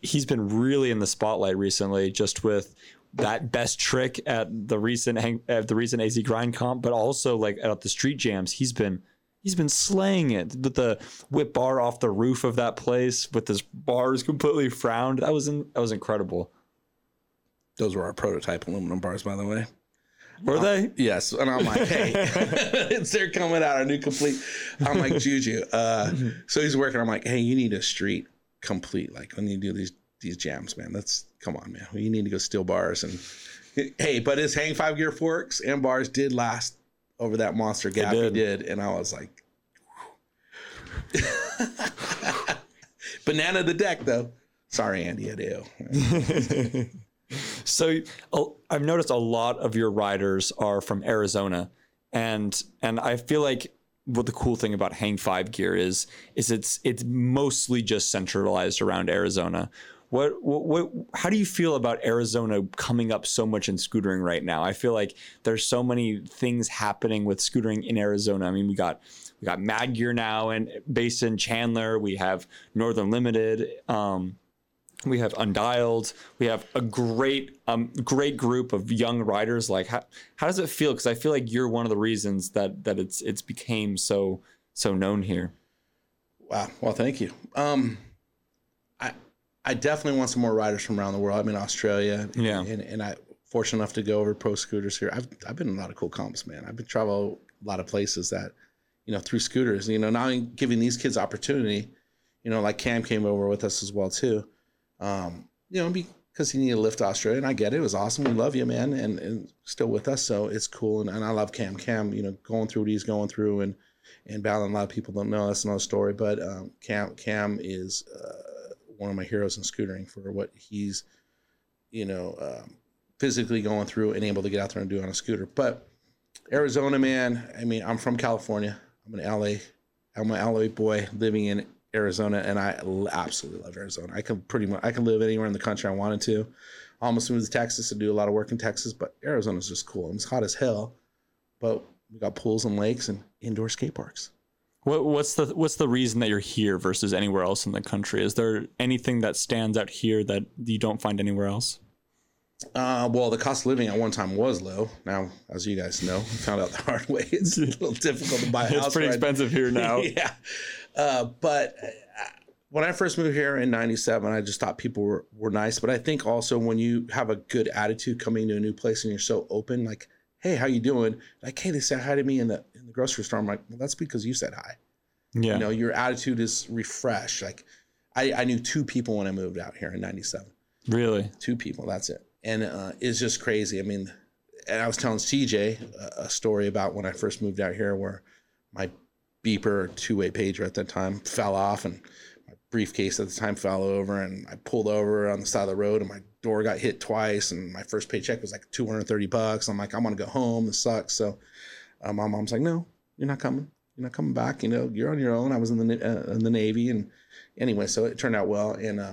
he's been really in the spotlight recently, just with that best trick at the recent at the recent AZ grind comp, but also like at the street jams. He's been he's been slaying it with the whip bar off the roof of that place with his bars completely frowned. That was in, that was incredible. Those were our prototype aluminum bars, by the way. Were they? Yes, and I'm like, hey, it's <laughs> <laughs> they're coming out a new complete. I'm like Juju. Uh, <laughs> so he's working. I'm like, hey, you need a street complete. Like when you do these these jams, man. Let's come on, man. You need to go steal bars and <laughs> hey, but his hang five gear forks and bars did last over that monster gap. He did. did, and I was like, <laughs> banana the deck though. Sorry, Andy I do. <laughs> so I've noticed a lot of your riders are from Arizona, and and I feel like what the cool thing about Hang Five Gear is is it's it's mostly just centralized around Arizona. What, what, what, how do you feel about Arizona coming up so much in scootering right now? I feel like there's so many things happening with scootering in Arizona. I mean, we got we got Mad Gear now and based in Chandler. We have Northern Limited. Um, we have Undialed. We have a great, um, great group of young riders. Like, how, how does it feel? Because I feel like you're one of the reasons that that it's it's became so so known here. Wow. Well, thank you. Um, I I definitely want some more riders from around the world. I'm in Australia. Yeah. And, and I fortunate enough to go over pro scooters here. I've I've been in a lot of cool comps, man. I've been travel a lot of places that, you know, through scooters. You know, now I'm giving these kids opportunity. You know, like Cam came over with us as well too um, you know, because he needed to lift Australia, and I get it. It was awesome. We love you, man, and, and still with us, so it's cool. And, and I love Cam. Cam, you know, going through what he's going through, and and battling. A lot of people don't know that's another story, but um, Cam Cam is uh, one of my heroes in scootering for what he's, you know, um, physically going through and able to get out there and do on a scooter. But Arizona, man, I mean, I'm from California. I'm an LA. I'm an LA boy living in Arizona, and I absolutely love Arizona. I can pretty much I can live anywhere in the country I wanted to. Almost moved to Texas to do a lot of work in Texas, but Arizona's just cool. It's hot as hell, but we got pools and lakes and indoor skate parks. What, what's the what's the reason that you're here versus anywhere else in the country? Is there anything that stands out here that you don't find anywhere else? Uh, well, the cost of living at one time was low. Now, as you guys know, found out the hard way. It's a <laughs> little difficult to buy a house. It's pretty right expensive here now. <laughs> yeah. Uh, but uh, when I first moved here in 97, I just thought people were, were nice. But I think also when you have a good attitude coming to a new place and you're so open, like, hey, how you doing? Like, hey, they said hi to me in the in the grocery store. I'm like, well, that's because you said hi. Yeah. You know, your attitude is refreshed. Like, I, I knew two people when I moved out here in 97. Really? Two people. That's it. And uh, it's just crazy. I mean, and I was telling CJ a, a story about when I first moved out here where my beeper two-way pager at that time fell off and my briefcase at the time fell over and I pulled over on the side of the road and my door got hit twice and my first paycheck was like 230 bucks. I'm like, I'm gonna go home. This sucks. So uh, my mom's like, no, you're not coming. You're not coming back. You know, you're on your own. I was in the uh, in the Navy and anyway, so it turned out well. And uh,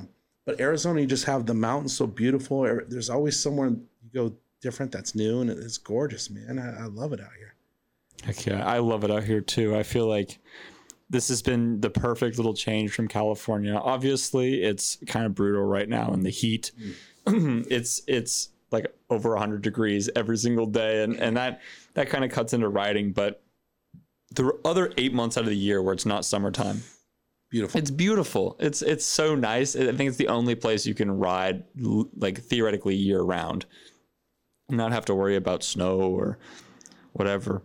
but Arizona, you just have the mountains so beautiful. There's always somewhere you go different that's new and it's gorgeous, man. I, I love it out here. Heck yeah, I love it out here too. I feel like this has been the perfect little change from California. Obviously, it's kind of brutal right now in the heat. Mm. <clears throat> it's it's like over 100 degrees every single day and and that that kind of cuts into riding, but the other 8 months out of the year where it's not summertime. Beautiful. It's beautiful. It's it's so nice. I think it's the only place you can ride like theoretically year round. Not have to worry about snow or whatever.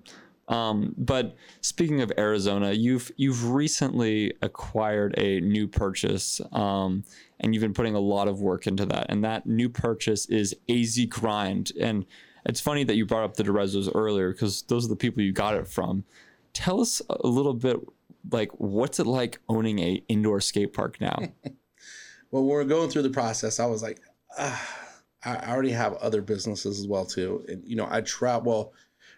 Um, but speaking of Arizona, you've you've recently acquired a new purchase, um, and you've been putting a lot of work into that. And that new purchase is AZ Grind. And it's funny that you brought up the Derezos earlier because those are the people you got it from. Tell us a little bit, like what's it like owning a indoor skate park now? <laughs> well, when we are going through the process, I was like, I already have other businesses as well too, and you know, I travel. Well,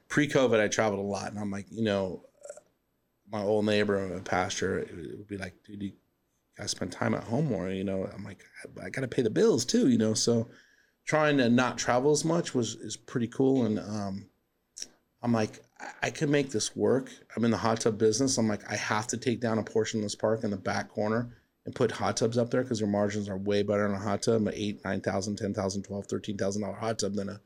pre-COVID, I traveled a lot, and I'm like, you know, my old neighbor, my pastor, it would be like, dude, you gotta spend time at home more. You know, I'm like, I, I gotta pay the bills too. You know, so trying to not travel as much was is pretty cool, and um, I'm like, I, could make this work. I'm in the hot tub business. I'm like, I have to take down a portion of this park in the back corner and put hot tubs up there because your margins are way better in a hot tub, an eight, nine thousand, ten thousand, twelve, thirteen thousand dollar hot tub than a,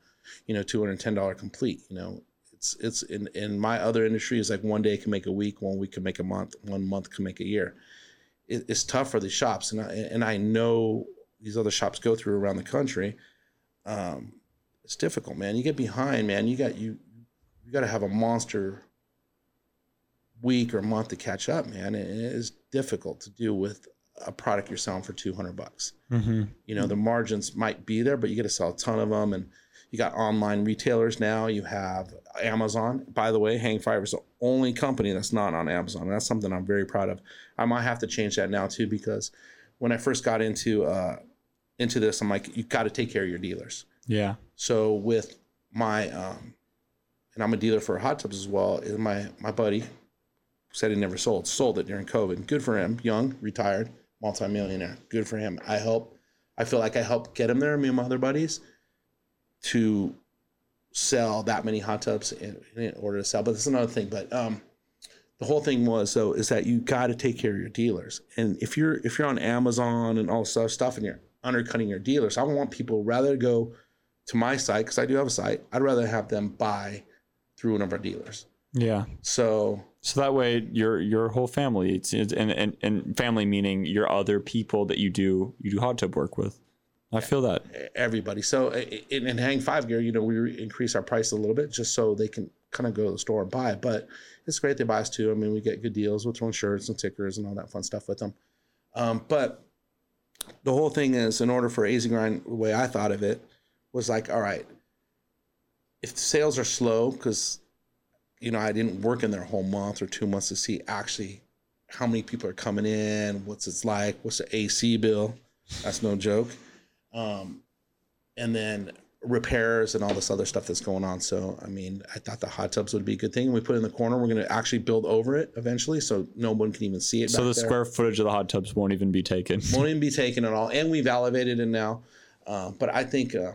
you know, two hundred ten dollar complete. You know, it's it's in in my other industry is like one day can make a week, one week can make a month, one month can make a year. It, it's tough for these shops, and I and I know these other shops go through around the country. Um, it's difficult, man. You get behind, man. You got you you got to have a monster week or month to catch up, man. And it is difficult to do with a product you're selling for 200 bucks. Mm-hmm. You know, the margins might be there, but you got to sell a ton of them. And you got online retailers now. You have Amazon. By the way, Hang Five is the only company that's not on Amazon. And that's something I'm very proud of. I might have to change that now too because when I first got into uh, into this, I'm like, you got to take care of your dealers. Yeah. So with my um, and I'm a dealer for hot tubs as well. Is my my buddy said he never sold, sold it during COVID. Good for him. Young, retired, multimillionaire. Good for him. I help. I feel like I helped get him there. Me and my other buddies to sell that many hot tubs in, in order to sell. But that's another thing. But um, the whole thing was though is that you got to take care of your dealers. And if you're if you're on Amazon and all this stuff and you're undercutting your dealers, I want people rather go to my site because I do have a site. I'd rather have them buy through one of our dealers. Yeah. So So that way, your your whole family, it's, it's and, and and family meaning your other people that you do you do hot tub work with. I feel that. everybody. So in, in Hang Five Gear, you know, we increase our price a little bit just so they can kind of go to the store and buy it. But it's great they buy us too. I mean, we get good deals with throwing shirts and tickers and all that fun stuff with them. Um, but the whole thing is, in order for AZ Grind, the way I thought of it was like, all right, if sales are slow, because you know I didn't work in there a whole month or two months to see actually how many people are coming in, what's it's like, what's the AC bill. That's no joke um, and then repairs and all this other stuff that's going on. So, I mean, I thought the hot tubs would be a good thing. We put it in the corner. We're going to actually build over it eventually, so no one can even see it. So the there. square footage of the hot tubs won't even be taken. <laughs> won't even be taken at all, and we've elevated it now. Uh, but I think uh,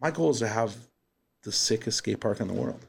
my goal is to have the sickest skate park in the world.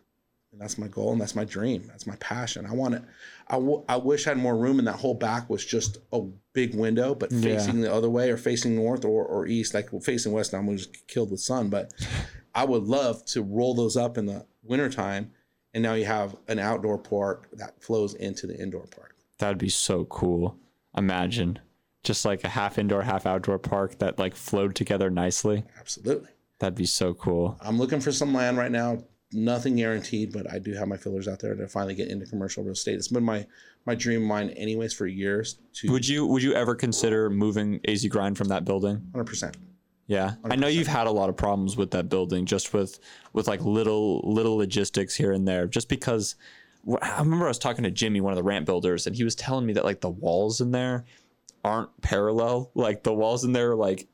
And that's my goal, and that's my dream. That's my passion. I want it. I, w- I wish I had more room, and that whole back was just a big window, but Yeah. facing the other way, or facing north or, or east. Like facing west, now I'm just killed with sun. But <laughs> I would love to roll those up in the wintertime, and now you have an outdoor park that flows into the indoor park. That'd be so cool. Imagine just like a half indoor, half outdoor park that like flowed together nicely. Absolutely. That'd be so cool. I'm looking for some land right now. Nothing guaranteed, but I do have my fillers out there to finally get into commercial real estate. It's been my my dream of mine, anyways, for years. To Would you would you ever consider moving AZ Grind from that building? 100. percent Yeah, I know you've had a lot of problems with that building, just with with like little little logistics here and there. Just because I remember I was talking to Jimmy, one of the ramp builders, and he was telling me that like the walls in there aren't parallel. Like the walls in there, are, like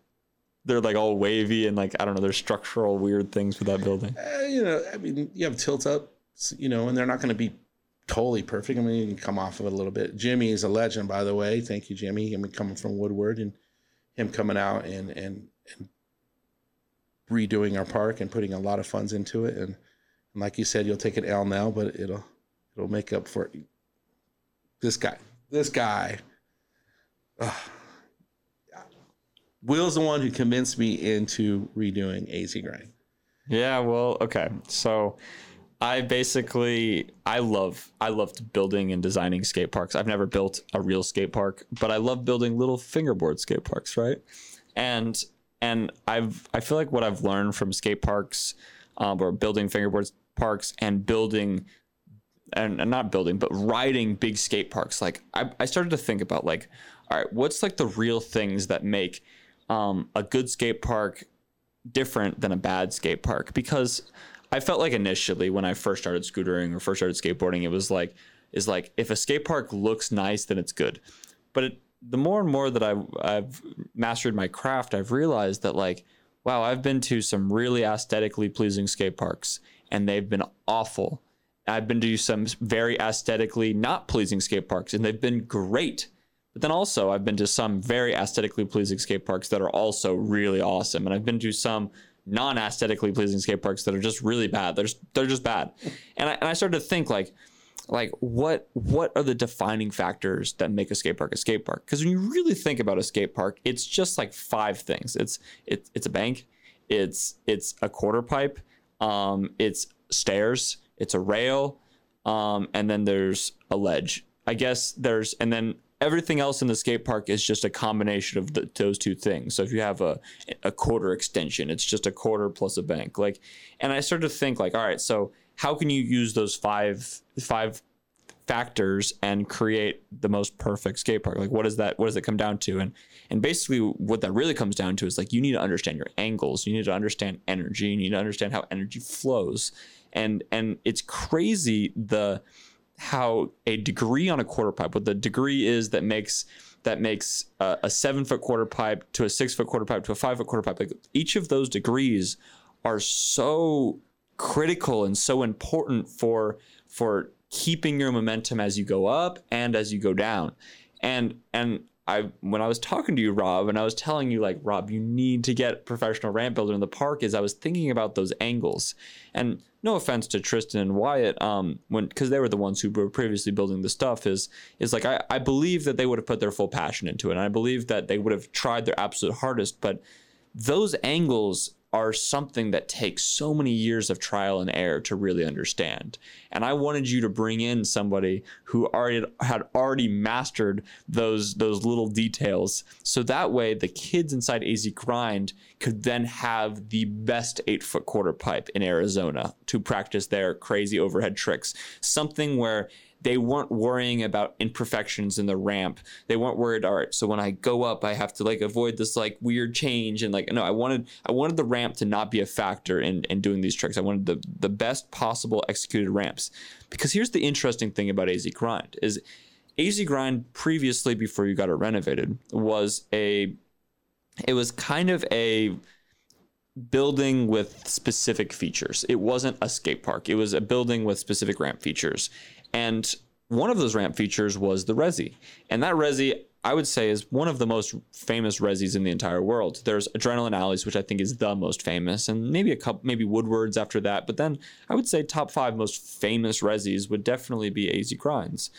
they're like all wavy and like I don't know, there's structural weird things with that building. Uh, you know, I mean, you have tilt up, you know, and they're not going to be totally perfect. I mean, you can come off of it a little bit. Jimmy is a legend, by the way. Thank you, Jimmy. I mean, coming from Woodward and him coming out and and and redoing our park and putting a lot of funds into it. And, and like you said, you'll take an L now, but it'll it'll make up for it. This guy, this guy. ugh. Will's the one who convinced me into redoing AZ Grind. Yeah, well, okay. So I basically I love I loved building and designing skate parks. I've never built a real skate park, but I love building little fingerboard skate parks, right? And and I've I feel like what I've learned from skate parks um, or building fingerboard parks and building and, and not building, but riding big skate parks. Like I, I started to think about like, all right, what's like the real things that make um, a good skate park different than a bad skate park? Because I felt like initially when I first started scootering or first started skateboarding, it was like, is like if a skate park looks nice, then it's good. But it, the more and more that I've, I've mastered my craft, I've realized that like, wow, I've been to some really aesthetically pleasing skate parks and they've been awful. I've been to some very aesthetically not pleasing skate parks and they've been great. But then also I've been to some very aesthetically pleasing skate parks that are also really awesome. And I've been to some non-aesthetically pleasing skate parks that are just really bad. They're just, they're just bad. And I, and I started to think like, like what what are the defining factors that make a skate park a skate park? Because when you really think about a skate park, it's just like five things. It's it's it's a bank, it's it's a quarter pipe, um, it's stairs, it's a rail, um, and then there's a ledge. I guess there's and then everything else in the skate park is just a combination of the, those two things. So if you have a a quarter extension, it's just a quarter plus a bank. Like, and I started to think like, all right, so how can you use those five five factors and create the most perfect skate park? Like what does that what does it come down to? And and basically what that really comes down to is like you need to understand your angles. You need to understand energy. You need to understand how energy flows. And and it's crazy the how a degree on a quarter pipe what the degree is that makes that makes a, a seven foot quarter pipe to a six foot quarter pipe to a five foot quarter pipe. Like each of those degrees are so critical and so important for for keeping your momentum as you go up and as you go down. And and I when I was talking to you, Rob, and I was telling you like, Rob, you need to get professional ramp builder in the park. Is I was thinking about those angles, and no offense to Tristan and Wyatt, um, when because they were the ones who were previously building the stuff, is is like I I believe that they would have put their full passion into it, and I believe that they would have tried their absolute hardest, but those angles are something that takes so many years of trial and error to really understand. And I wanted you to bring in somebody who already had already mastered those those little details so that way the kids inside AZ Grind could then have the best 8-foot quarter pipe in Arizona to practice their crazy overhead tricks. Something where they weren't worrying about imperfections in the ramp. They weren't worried, all right, so when I go up, I have to like avoid this like weird change. And like, no, I wanted I wanted the ramp to not be a factor in, in doing these tricks. I wanted the, the best possible executed ramps. Because here's the interesting thing about AZ Grind is AZ Grind previously before you got it renovated was a it was kind of a building with specific features. It wasn't a skate park. It was a building with specific ramp features. And one of those ramp features was the Resi. And that Resi, I would say, is one of the most famous Resis in the entire world. There's Adrenaline Alleys, which I think is the most famous, and maybe a couple, maybe Woodward's after that. But then I would say top five most famous Resis would definitely be AZ Grinds.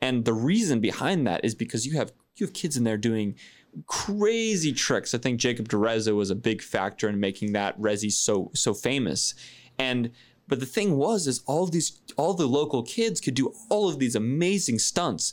And the reason behind that is because you have you have kids in there doing crazy tricks. I think Jacob DeReza was a big factor in making that Resi so so famous. And but the thing was, is all these, all the local kids could do all of these amazing stunts,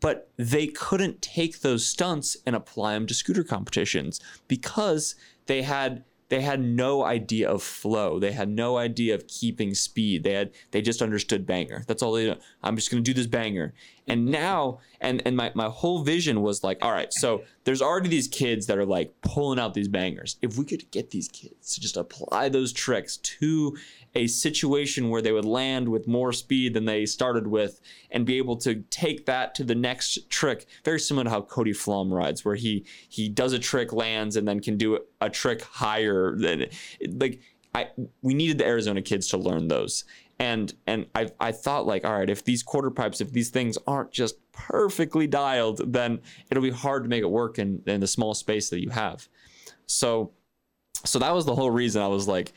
but they couldn't take those stunts and apply them to scooter competitions because they had they had no idea of flow. They had no idea of keeping speed. They had they just understood banger. That's all they know. I'm just gonna do this banger. And now and and my, my whole vision was like, all right, so there's already these kids that are like pulling out these bangers. If we could get these kids to just apply those tricks to a situation where they would land with more speed than they started with and be able to take that to the next trick very similar to how cody flom rides where he he does a trick lands and then can do a trick higher than like i we needed the arizona kids to learn those. And and I, I thought like all right if these quarter pipes if these things aren't just perfectly dialed then it'll be hard to make it work in, in the small space that you have. So so that was the whole reason i was like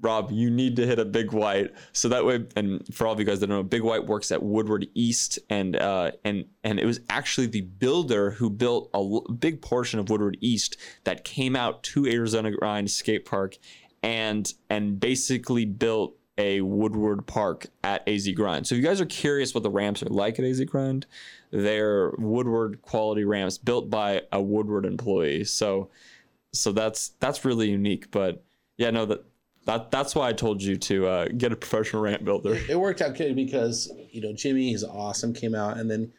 Rob, you need to hit a big white. So that way, and for all of you guys that don't know, Big White works at Woodward East, and uh, and and it was actually the builder who built a l- big portion of Woodward East that came out to Arizona Grind Skate Park, and and basically built a Woodward Park at AZ Grind. So if you guys are curious what the ramps are like at AZ Grind, they're Woodward quality ramps built by a Woodward employee. So so that's that's really unique. But yeah, no that that that's why I told you to uh, get a professional ramp builder. It, it worked out good because you know Jimmy he's awesome came out and then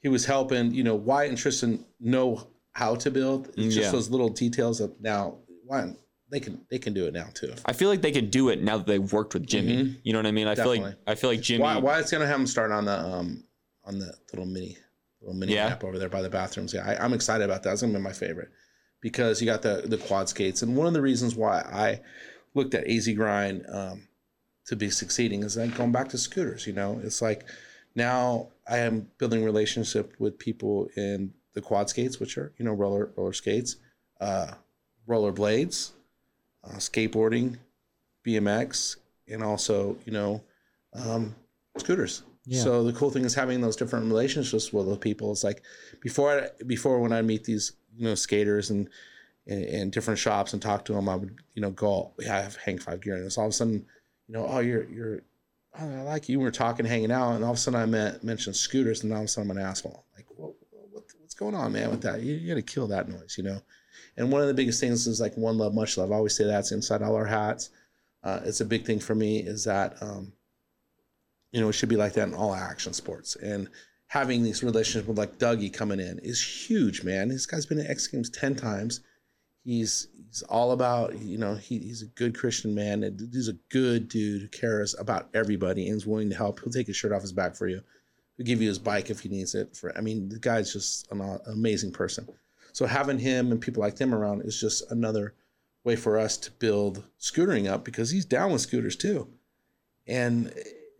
he was helping you know Wyatt and Tristan know how to build. It's just Yeah. those little details of now Wyatt they can they can do it now too. I feel like they could do it now that they've worked with Jimmy. You know what I mean? I feel like I feel like Jimmy. Why Wyatt's gonna have him start on the um on the little mini little mini Yeah. map over there by the bathrooms. Yeah, I, I'm excited about that. That's gonna be my favorite because you got the the quad skates and one of the reasons why I looked at AZ Grind um, to be succeeding is like going back to scooters. You know, it's like now I am building relationship with people in the quad skates, which are you know roller roller skates, uh, roller blades, uh, skateboarding, BMX, and also you know um, scooters. Yeah. So the cool thing is having those different relationships with the people. It's like before I, before when I meet these you know skaters and in, in different shops and talk to them, I would you know go yeah I have Hang Five gear and this all of a sudden you know oh you're you're oh, I like you. We're talking, hanging out, and all of a sudden I met, mentioned scooters, and all of a sudden I'm an asshole. Like, what, what, what's going on, man, with that? You, you got to kill that noise, you know. And one of the biggest things is like one love, much love. I always say that's inside all our hats. Uh, it's a big thing for me. Is that um, you know it should be like that in all action sports and. Having these relationships with like Dougie coming in is huge, man. This guy's been at X Games ten times. He's he's all about you know he, he's a good Christian man. and He's a good dude who cares about everybody and is willing to help. He'll take his shirt off his back for you. He'll give you his bike if he needs it. For I mean, the guy's just an, amazing person. So having him and people like them around is just another way for us to build scootering up because he's down with scooters too, and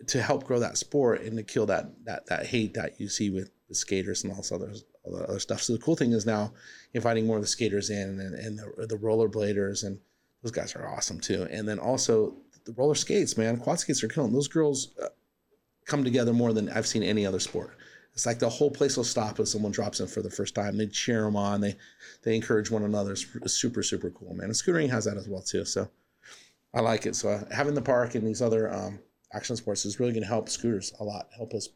to help grow that sport and to kill that that that hate that you see with the skaters and all this other all the other stuff. So the cool thing is now inviting more of the skaters in and, and the, the rollerbladers and those guys are awesome too. And then also the roller skates, man, quad skates are killing. Those girls uh, come together more than I've seen any other sport. It's like the whole place will stop if someone drops in for the first time. They cheer them on. They they encourage one another. It's super super cool, man. And scootering has that as well too. So I like it. So uh, having the park and these other um, action sports is really going to help scooters a lot. Help us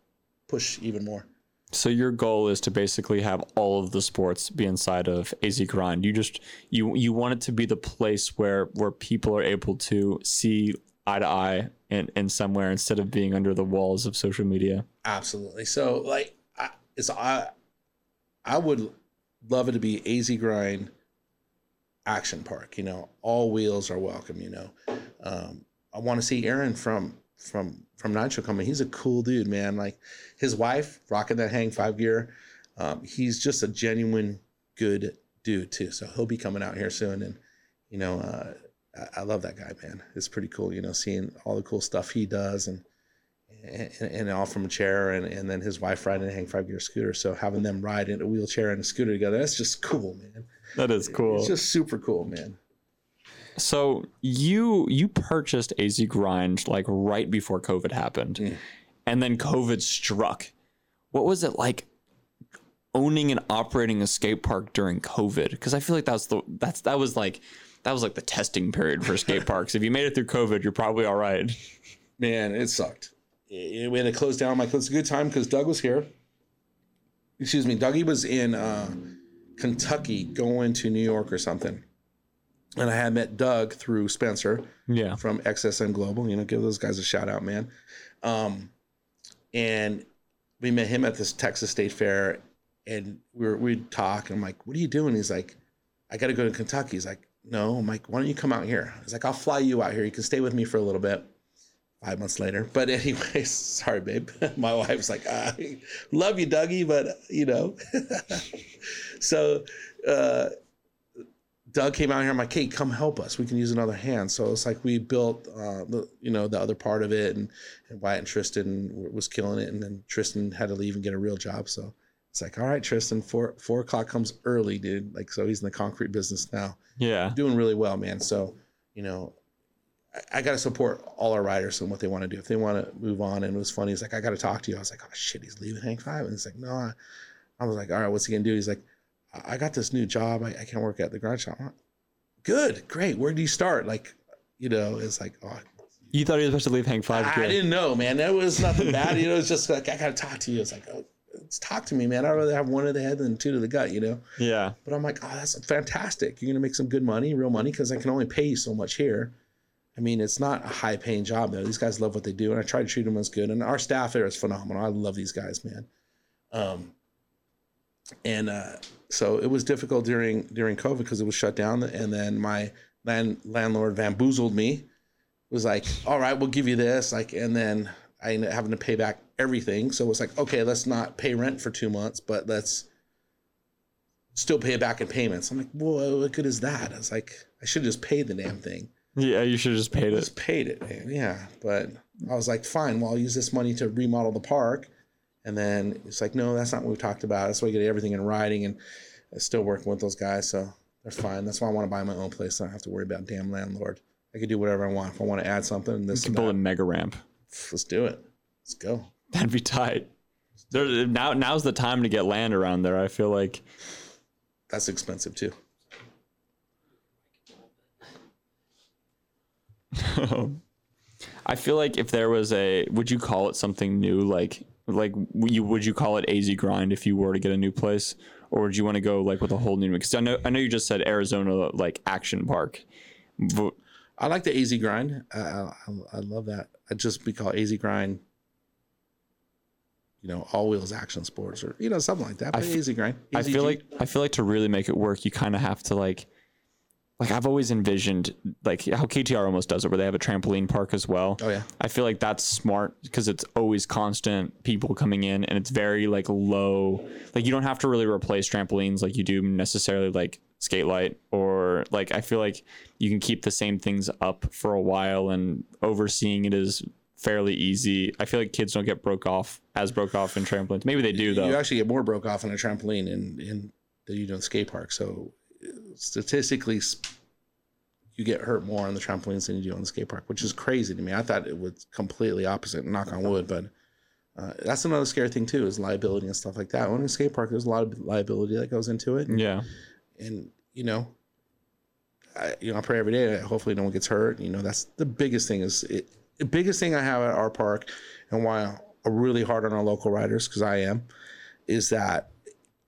push even more. So your goal is to basically have all of the sports be inside of AZ Grind. You just you you want it to be the place where where people are able to see eye to eye and in somewhere instead of being under the walls of social media. Absolutely. So like I, it's I I would love it to be AZ Grind Action Park. You know, all wheels are welcome. You know, um, I want to see Aaron from from from Nitro coming. He's a cool dude, man. Like his wife rocking that hang five gear. Um, he's just a genuine good dude too. So he'll be coming out here soon, and you know, uh, I, I love that guy, man. It's pretty cool, you know, seeing all the cool stuff he does and and, and all from a chair and, and then his wife riding a hang five gear scooter. So having them ride in a wheelchair and a scooter together, that's just cool, man. That is cool. It's just super cool, man. So you you purchased AZ Grind like right before COVID happened, Mm. and then COVID struck. What was it like owning and operating a skate park during COVID? Because I feel like that's the that's that was like that was like the testing period for skate <laughs> parks. If you made it through COVID, you're probably all right. Man, it sucked. It- we had to close down. I'm like, it's a good time because Doug was here. Excuse me, Dougie was in uh, Kentucky going to New York or something. And I had met Doug through Spencer. Yeah. from XSN Global. You know, give those guys a shout out, man. Um, and we met him at this Texas State Fair, and we were we'd talk. And I'm like, "What are you doing?" He's like, "I got to go to Kentucky." He's like, "No." I'm like, "Why don't you come out here?" He's like, "I'll fly you out here. You can stay with me for a little bit." Five months later, but <laughs> anyways, sorry, babe. <laughs> My wife's like, I "Love you, Dougie," but you know. <laughs> so, uh, Doug came out here. I'm like, hey, come help us. We can use another hand. So it's like we built, uh, the you know, the other part of it, and, and Wyatt and Tristan was killing it, and then Tristan had to leave and get a real job. So it's like, all right, Tristan, four four o'clock comes early, dude. Like, so he's in the concrete business now, Yeah. doing really well, man. So you know, I, I got to support all our riders and what they want to do. If they want to move on, and it was funny. He's like, I got to talk to you. I was like, oh shit, he's leaving Hang Five, and he's like, no. I, I was like, all right, what's he gonna do? He's like, I I got this new job. I, I can't work at the grind shop. Good, great. Where do you start? Like, you know, it's like, oh, You thought he was supposed to leave Hang Five? I Gear. didn't know, man. That was nothing bad. You know, it's just like I gotta talk to you. It's like, oh, let's talk to me, man. I'd rather have one to the head than two to the gut, you know. Yeah. But I'm like, oh, that's fantastic. You're gonna make some good money, real money, because I can only pay you so much here. I mean, it's not a high paying job though. These guys love what they do, and I try to treat them as good. And our staff there is phenomenal. I love these guys, man. Um, and uh, so it was difficult during during COVID because it was shut down, and then my land, landlord bamboozled me. Was like, all right, we'll give you this, like, and then I ended up having to pay back everything. So it was like, okay, let's not pay rent for two months, but let's still pay it back in payments. I'm like, well, what good is that? I was like, I should have just paid the damn thing. Yeah. You should have just paid it. Just paid it, man. Yeah. But I was like, fine, well, I'll use this money to remodel the park. And then it's like, no, that's not what we talked about. That's why I get everything in writing and I'm still working with those guys. So they're fine. That's why I want to buy my own place. So I don't have to worry about damn landlord. I can do whatever I want. If I want to add something, this could and build a mega ramp. let's do it. Let's go. That'd be tight. There, now, now's the time to get land around there. I feel like. That's expensive too. <laughs> I feel like if there was a, would you call it something new? Like, like you would you call it AZ grind if you were to get a new place, or would you want to go like with a whole new? Because I know I know you just said Arizona like action park. But I like the AZ grind. I, I, I love that. I just be called AZ grind. You know, all wheels action sports or you know something like that. But f- AZ grind. I feel AZG. like I feel like to really make it work, you kind of have to like like I've always envisioned like how KTR almost does it, where they have a trampoline park as well. Oh yeah. I feel like that's smart because it's always constant people coming in and it's very like low. Like you don't have to really replace trampolines like you do necessarily like Skatelite or like I feel like you can keep the same things up for a while and overseeing it is fairly easy. I feel like kids don't get broke off as broke off in trampolines. Maybe they do though. You actually get more broke off on a trampoline in in than you do in skate park. So statistically, you get hurt more on the trampolines than you do on the skate park, which is crazy to me. I thought it was completely opposite. Knock on wood, but. Uh, that's another scary thing too is liability and stuff like that. When in a skate park, there's a lot of liability that goes into it. yeah. and you know I, you know, I pray every day that hopefully no one gets hurt. You know, that's the biggest thing is it, the biggest thing I have at our park and why I'm really hard on our local riders because I am is that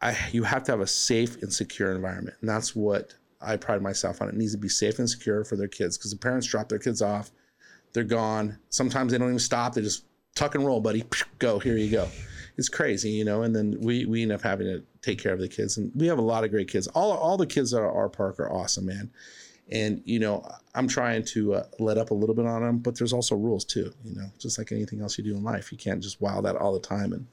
I you have to have a safe and secure environment. And that's what I pride myself on. It needs to be safe and secure for their kids because the parents drop their kids off, they're gone. Sometimes they don't even stop. They just tuck and roll, buddy. Go, here you go. It's crazy, you know. And then we we end up having to take care of the kids, and we have a lot of great kids. All all the kids at our park are awesome, man. And you know, I'm trying to uh, let up a little bit on them, but there's also rules too. You know, just like anything else you do in life, you can't just wild that all the time and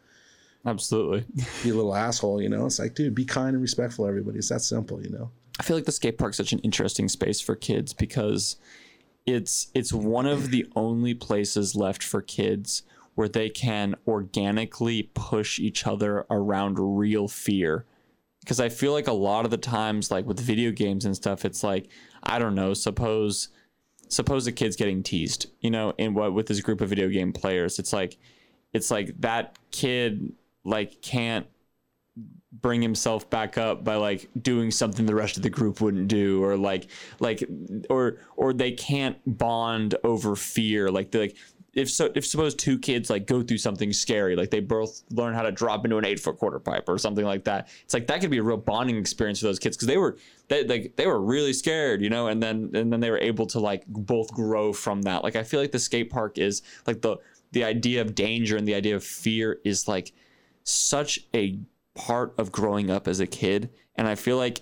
Absolutely. <laughs> be a little asshole. You know, it's like, dude, be kind and respectful to everybody. It's that simple. You know. I feel like the skate park's such an interesting space for kids because it's it's one of the only places left for kids where they can organically push each other around real fear. Because I feel like a lot of the times, like with video games and stuff, it's like I don't know. Suppose suppose a kid's getting teased, you know, in what with this group of video game players, it's like it's like that kid like can't bring himself back up by like doing something the rest of the group wouldn't do or like like or or they can't bond over fear. Like they like if so if suppose two kids like go through something scary like they both learn how to drop into an eight foot quarter pipe or something like that it's like that could be a real bonding experience for those kids because they were they like they were really scared you know and then and then they were able to like both grow from that. Like i feel like the skate park is like the the idea of danger and the idea of fear is like such a part of growing up as a kid. And i feel like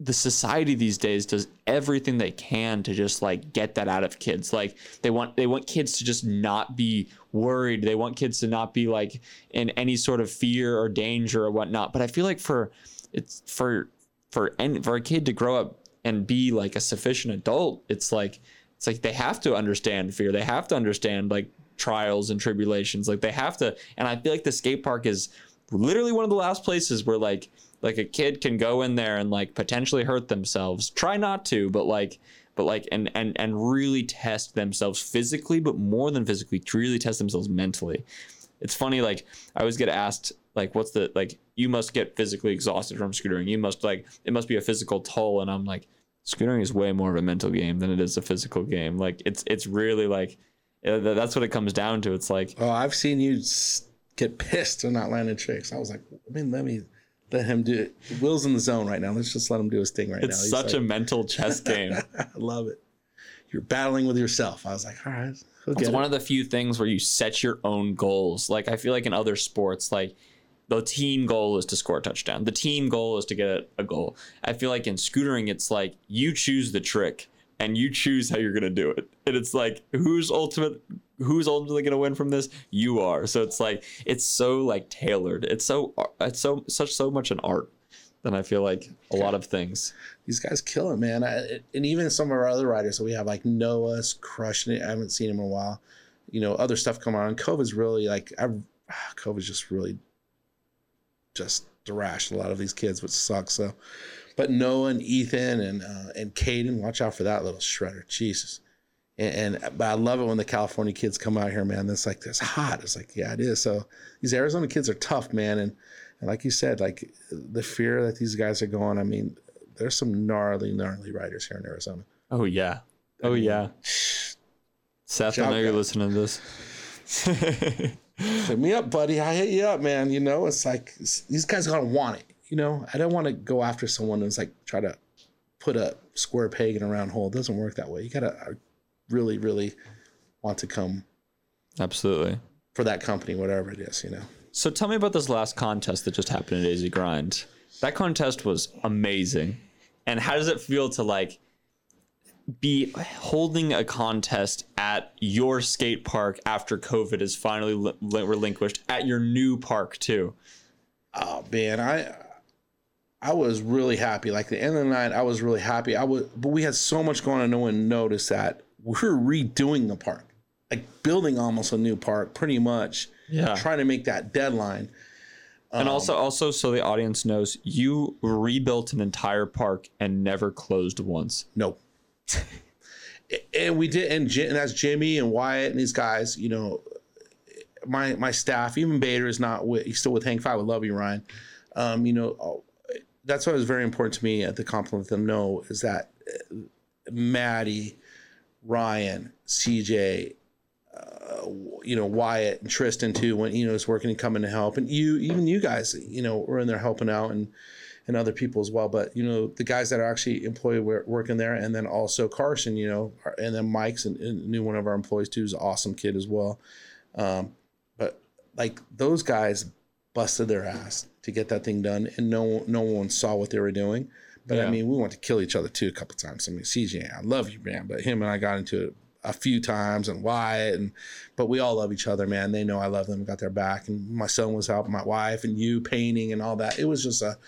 the society these days does everything they can to just like get that out of kids. Like they want they want kids to just not be worried. They want kids to not be like in any sort of fear or danger or whatnot. But i feel like for it's for for any for a kid to grow up and be like a sufficient adult it's like it's like they have to understand fear. They have to understand like trials and tribulations. Like they have to and i feel like the skate park is literally one of the last places where like like a kid can go in there and like potentially hurt themselves. Try not to but like but like and and and really test themselves physically but more than physically to really test themselves mentally. It's funny like i always get asked like what's the like you must get physically exhausted from scootering you must like it must be a physical toll. And i'm like scootering is way more of a mental game than it is a physical game. Like it's it's really like that's what it comes down to it's like Oh, I've seen you get pissed and not landing tricks. I was like, I mean, let me let him do it. Will's in the zone right now. Let's just let him do his thing right it's now. He's such a mental chess game <laughs> I love it. You're battling with yourself. I was like, all right, It's one it. of the few things where you set your own goals. Like I feel like in other sports, like the team goal is to score a touchdown. The team goal is to get a goal. I feel like in scootering, it's like you choose the trick and you choose how you're gonna do it. And it's like who's ultimate who's ultimately gonna win from this? You are. So it's like it's so like tailored. It's so it's so such so much an art than I feel like a lot of things. These guys kill it, man. I, and even some of our other riders that we have, like Noah's crushing it. I haven't seen him in a while. You know, other stuff come on. COVID's really like, I've, ah, COVID's just really just thrashed a lot of these kids, which sucks. So, but Noah and Ethan and uh, and Caden, watch out for that little shredder. Jesus. And, and but I love it when the California kids come out here, man. It's like it's hot. It's like yeah, it is. So these Arizona kids are tough, man. And and like you said, like the fear that these guys are going. I mean, there's some gnarly, gnarly riders here in Arizona. Oh yeah. Oh yeah. <sighs> Seth, I know you're listening to this. Hit me up, buddy. I hit you up, man. You know, it's like these guys are gonna want it. You know, I don't want to go after someone who's like try to put a square peg in a round hole. It doesn't work that way. You gotta uh, really, really want to come Absolutely. for that company, whatever it is. You know. So tell me about this last contest that just happened at AZ Grind. That contest was amazing. And how does it feel to like be holding a contest at your skate park after COVID is finally li- relinquished at your new park too? Oh man, I I was really happy. Like the end of the night, I was really happy. I was, but we had so much going on. No one noticed that we are redoing the park, like building almost a new park, pretty much. Yeah. Trying to make that deadline. And also, also, so the audience knows, you rebuilt an entire park and never closed once. No. <laughs> and we did, and, and that's Jimmy and Wyatt and these guys. You know, my my staff, even Bader is not with. He's still with Hang Five. I love you, Ryan. Um, you know, that's what was very important to me at the compliment them know is that uh, Maddie, Ryan, CJ, uh, you know Wyatt and Tristan too when you know is working and coming to help. And you even you guys you know were in there helping out and and other people as well. But you know the guys that are actually employed working there and then also Carson you know and then Mike's and, new one of our employees too is an awesome kid as well. Um, but like those guys busted their ass to get that thing done, and no no one saw what they were doing. But yeah. I mean, we want to kill each other too a couple times. I mean, CJ, I love you, man, but him and I got into it a few times, and Wyatt, and but we all love each other, man. They know I love them, got their back, and my son was helping my wife, and you painting and all that. It was just a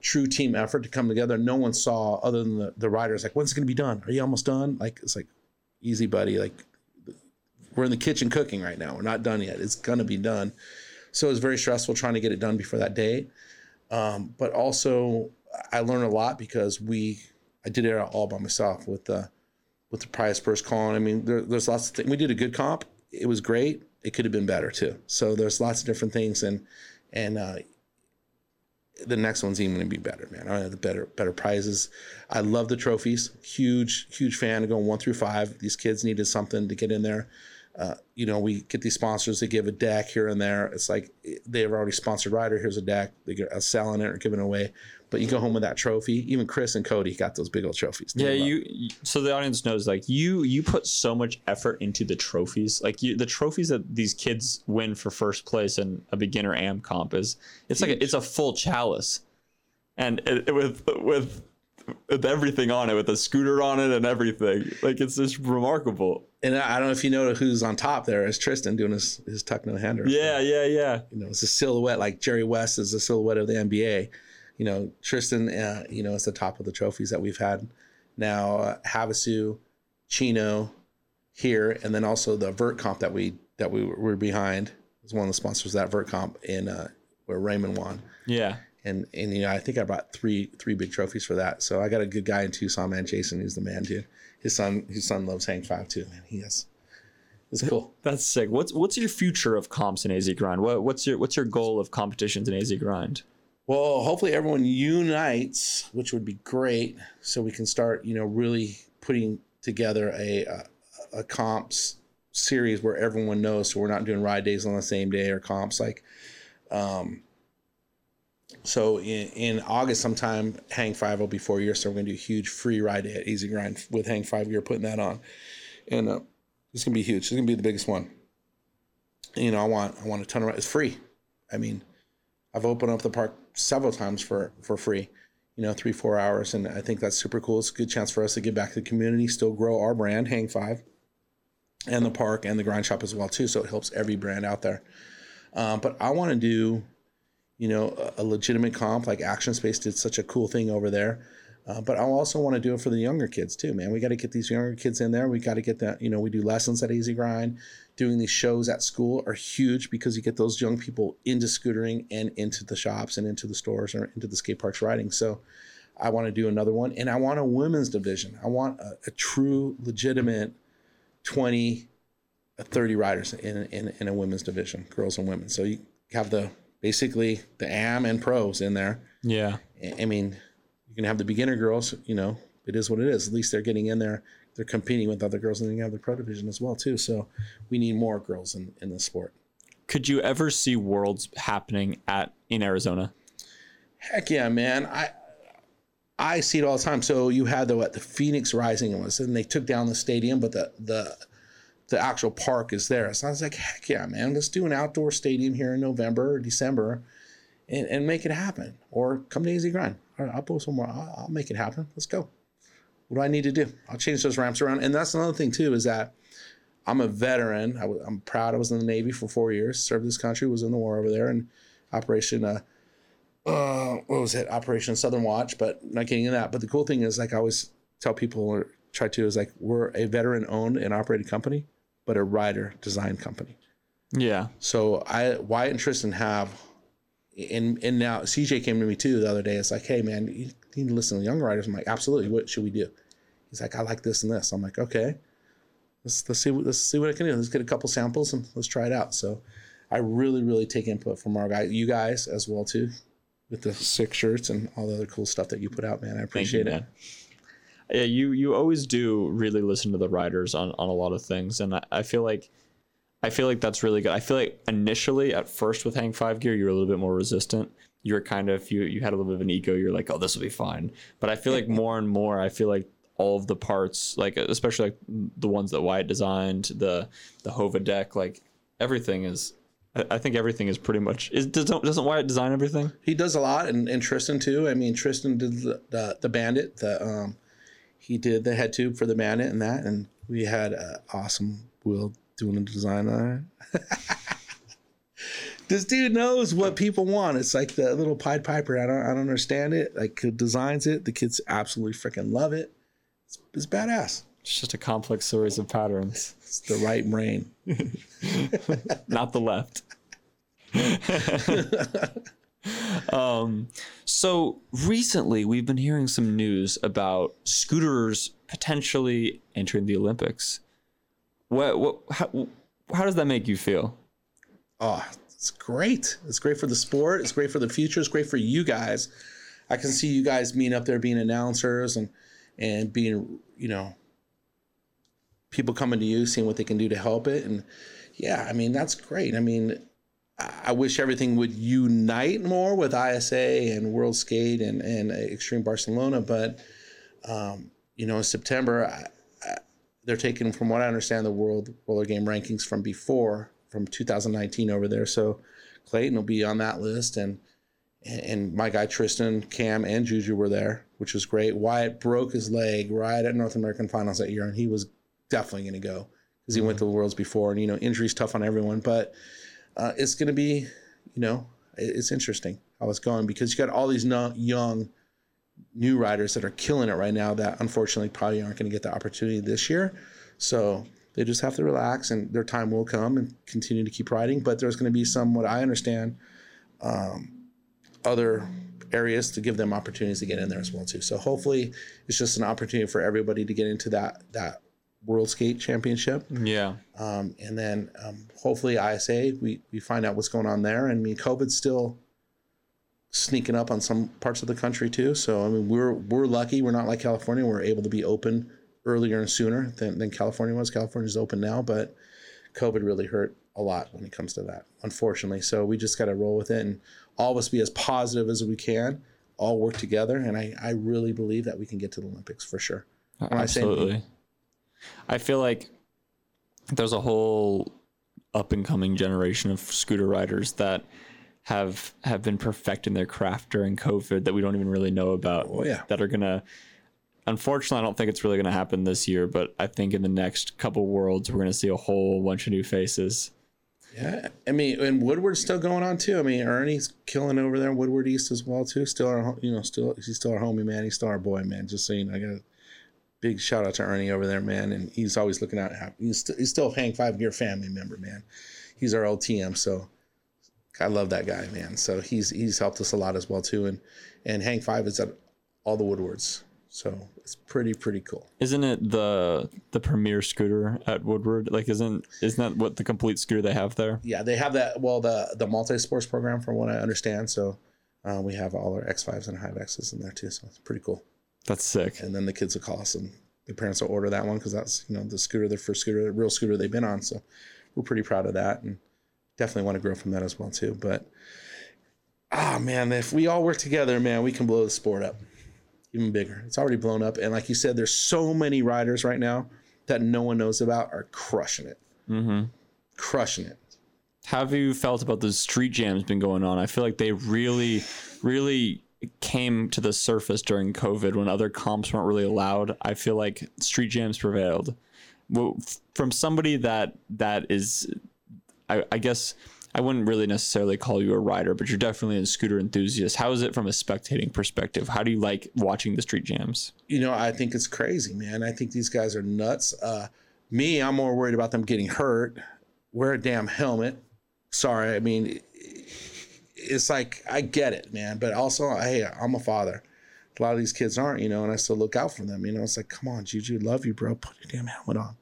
true team effort to come together. No one saw other than the, the riders. Like, when's it gonna be done? Are you almost done? Like, it's like, easy, buddy. Like, we're in the kitchen cooking right now. We're not done yet. It's gonna be done. So it was very stressful trying to get it done before that day. Um, but also, I learned a lot because we, I did it all by myself with the, with the prize purse calling. I mean, there, there's lots of things. We did a good comp. It was great. It could have been better too. So there's lots of different things, and and uh, the next one's even gonna be better, man. I have the better better prizes. I love the trophies. Huge huge fan of going one through five. These kids needed something to get in there uh, you know, we get these sponsors. They give a deck here and there. It's like they've already sponsored rider. Here's a deck. They're selling it or giving it away. But you go home with that trophy. Even Chris and Cody got those big old trophies. Yeah, you. So the audience knows, like you, you put so much effort into the trophies. Like you, the trophies that these kids win for first place in a beginner am comp is it's Huge. like a, it's a full chalice, and it, it, with with with everything on it, with a scooter on it and everything. Like it's just remarkable. And I don't know if you know who's on top there is Tristan doing his his tuck no hander. Yeah, yeah, yeah. You know, it's a silhouette like Jerry West is a silhouette of the NBA. You know, Tristan, uh, you know, is the top of the trophies that we've had. Now, uh, Havasu, Chino, here, and then also the Vert Comp that we that we were behind was one of the sponsors of that Vert Comp in uh, where Raymond won. Yeah and and you know I think I brought three three big trophies for that. So I got a good guy in Tucson, man. Jason, who's the man, dude. His son his son loves Hang Five too, man. He is. It's cool. That's sick. What's what's your future of comps in AZ Grind? What, what's your what's your goal of competitions in AZ Grind? Well, hopefully everyone unites, which would be great, so we can start, you know, really putting together a a, a comps series where everyone knows, so we're not doing ride days on the same day or comps like. Um, so in, in August sometime, Hang Five will be four years. So we're gonna do a huge free ride at AZ Grind with Hang Five. We're putting that on, and uh, it's gonna be huge. It's gonna be the biggest one. You know, I want I want a ton of it's free. I mean, I've opened up the park several times for for free. You know, three four hours, and I think that's super cool. It's a good chance for us to give back to the community, still grow our brand, Hang Five, and the park and the grind shop as well too. So it helps every brand out there. Um, but I want to do you know, a, legitimate comp like Action Space did such a cool thing over there. Uh, but I also want to do it for the younger kids too, man. We got to get these younger kids in there. We got to get that, you know, we do lessons at AZ Grind. Doing these shows at school are huge because you get those young people into scootering and into the shops and into the stores or into the skate parks riding. So I want to do another one. And I want a women's division. I want a, a true, legitimate 20, 30 riders in, in, in a women's division, girls and women. So you have the basically the am and pros in there. Yeah. I mean, you can have the beginner girls, you know, it is what it is. At least they're getting in there. They're competing with other girls and then you have the pro division as well too. So we need more girls in, in the sport. Could you ever see worlds happening at in Arizona? Heck yeah, man. I I see it all the time. So you had the what the Phoenix Rising was, and they took down the stadium, but the the the actual park is there. So I was like, heck yeah, man, let's do an outdoor stadium here in November or December and, and make it happen. Or come to AZ Grind. All right, I'll post some more. I'll, I'll make it happen. Let's go. what do I need to do? I'll change those ramps around. And that's another thing too is that I'm a veteran. i w- I'm proud. I was in the Navy for four years, served this country, was in the war over there, and Operation uh, uh, what was it? Operation Southern Watch. But not getting into that. But the cool thing is, like I always tell people or try to, is like we're a veteran-owned and operated company, but a rider design company. Yeah. So I Wyatt and Tristan have and and now CJ came to me too the other day. It's like, hey man, you need to listen to young writers. I'm like, absolutely. What should we do? He's like, I like this and this. I'm like, okay. Let's let's see what let's see what I can do. Let's get a couple samples and let's try it out. So I really, really take input from our guys, you guys as well too, with the sick shirts and all the other cool stuff that you put out, man. I appreciate you, it. man. Yeah, you you always do really listen to the writers on, on a lot of things, and I, I feel like I feel like that's really good. I feel like initially at first with Hang Five Gear, you were a little bit more resistant. You were kind of you you had a little bit of an ego. You're like, oh, this will be fine. But I feel like more and more, I feel like all of the parts, like especially like the ones that Wyatt designed, the the Hova deck, like everything is. I I think everything is pretty much. Is doesn't doesn't Wyatt design everything? He does a lot, and, and Tristan too. I mean, Tristan did the, the, the Bandit. The um, he did the head tube for the Bandit and that, and we had an awesome Will doing the design on it. <laughs> this dude knows what people want. It's like the little Pied Piper. I don't I don't understand it. Like who designs it. The kids absolutely freaking love it. It's, it's badass. It's just a complex series of patterns, <laughs> It's the right brain. <laughs> not the left. <laughs> um, so recently, we've been hearing some news about scooters potentially entering the Olympics. What? What? How, how does that make you feel? Oh, it's great. It's great for the sport. It's great for the future. It's great for you guys. I can see you guys being up there being announcers and and being, you know, people coming to you, seeing what they can do to help it. And yeah, I mean, that's great. I mean, I wish everything would unite more with ISA and World Skate and, and Extreme Barcelona, but um, you know, in September, I, I, they're taking, from what I understand, the World Roller Game rankings from before, from 2019 over there. So Clayton will be on that list, and and my guy Tristan, Cam, and Juju were there, which was great. Wyatt broke his leg right at North American Finals that year, and he was definitely going to go because he went to the Worlds before, and you know, injuries tough on everyone, but uh, it's going to be, you know, it's interesting how it's going because you got all these young new riders that are killing it right now that unfortunately probably aren't going to get the opportunity this year. So they just have to relax and their time will come and continue to keep riding. But there's going to be some, what I understand, um, other areas to give them opportunities to get in there as well too. So hopefully it's just an opportunity for everybody to get into that that World Skate Championship. Yeah. Um, and then um, hopefully ISA, we, we find out what's going on there. And I mean, COVID's still sneaking up on some parts of the country too. So I mean, we're we're lucky. We're not like California. We're able to be open earlier and sooner than, than California was. California's open now, but COVID really hurt a lot when it comes to that, unfortunately. So we just got to roll with it and all of us be as positive as we can, all work together. And I, I really believe that we can get to the Olympics for sure. I say- Absolutely. I feel like there's a whole up and coming generation of scooter riders that have have been perfecting their craft during COVID that we don't even really know about. Oh, yeah. That are gonna unfortunately I don't think it's really gonna happen this year, but I think in the next couple worlds we're gonna see a whole bunch of new faces. Yeah, I mean, and Woodward's still going on too. I mean, Ernie's killing over there in Woodward East as well too. Still our, you know, still he's still our homie, man. He's still our boy, man. Just so you know, I got a big shout out to Ernie over there, man. And he's always looking out. He's st- he's still a Hang Five Gear family member, man. He's our LTM, so I love that guy, man. So he's he's helped us a lot as well too. And and Hang Five is at all the Woodwards, so it's pretty pretty cool. Isn't it the the premier scooter at Woodward? Like isn't isn't that what the complete scooter they have there? yeah, they have that. Well, the the multi sports program, from what I understand. So uh, we have all our X fives and Hive X's in there too. So it's pretty cool. That's sick. And then the kids will call us, and the parents will order that one because that's you know the scooter, their first scooter, real scooter they've been on. So we're pretty proud of that, and definitely want to grow from that as well too. But ah, man, if we all work together, man, we can blow the sport up even bigger. It's already blown up, and like you said, there's so many riders right now that no one knows about are crushing it, Mm-hmm. crushing it. How have you felt about the street jams been going on? I feel like they really, really came to the surface during COVID when other comps weren't really allowed. I feel like street jams prevailed. Well, from somebody that that is, I, I guess I wouldn't really necessarily call you a rider, but you're definitely a scooter enthusiast. How is it from a spectating perspective? How do you like watching the street jams? You know, I think it's crazy, man. I think these guys are nuts. Uh, me, I'm more worried about them getting hurt. Wear a damn helmet. Sorry, I mean, it's like I get it, man. But also, hey, I'm a father. A lot of these kids aren't, you know, and I still look out for them. You know, it's like, come on, Juju, love you, bro. Put your damn helmet on.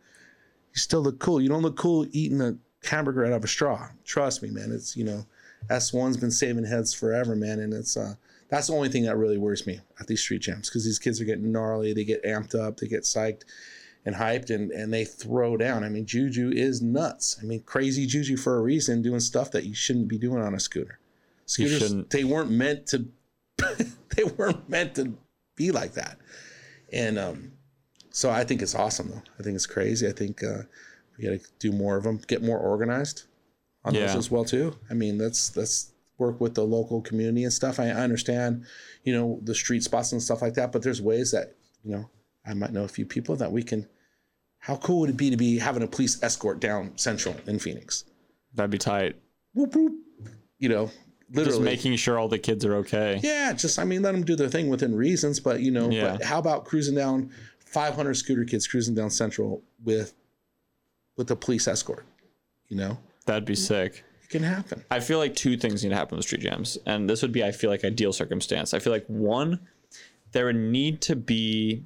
You still look cool. You don't look cool eating a hamburger out of a straw. Trust me, man. It's you know, S1's been saving heads forever, man, and it's uh that's the only thing that really worries me at these street jams because these kids are getting gnarly, they get amped up, they get psyched and hyped, and and they throw down. I mean, Juju is nuts. I mean, crazy Juju for a reason, doing stuff that you shouldn't be doing on a scooter. Scooters, shouldn't. they weren't meant to, <laughs> they weren't meant to be like that, and um, so I think it's awesome though. I think it's crazy. I think uh, we got to do more of them, get more organized on Yeah. those as well too. I mean, let's let's work with the local community and stuff. I, I understand, you know, the street spots and stuff like that, but there's ways that you know I might know a few people that we can. How cool would it be to be having a police escort down Central in Phoenix? That'd be tight. Whoop whoop. You know, literally Just making sure all the kids are okay. yeah, just I mean, let them do their thing within reasons, but you know, Yeah. but how about cruising down 500 scooter kids cruising down Central with with a police escort? You know, That'd be sick. it can happen. I feel like two things need to happen with street jams, and this would be, I feel like, ideal circumstance. I feel like one, there would need to be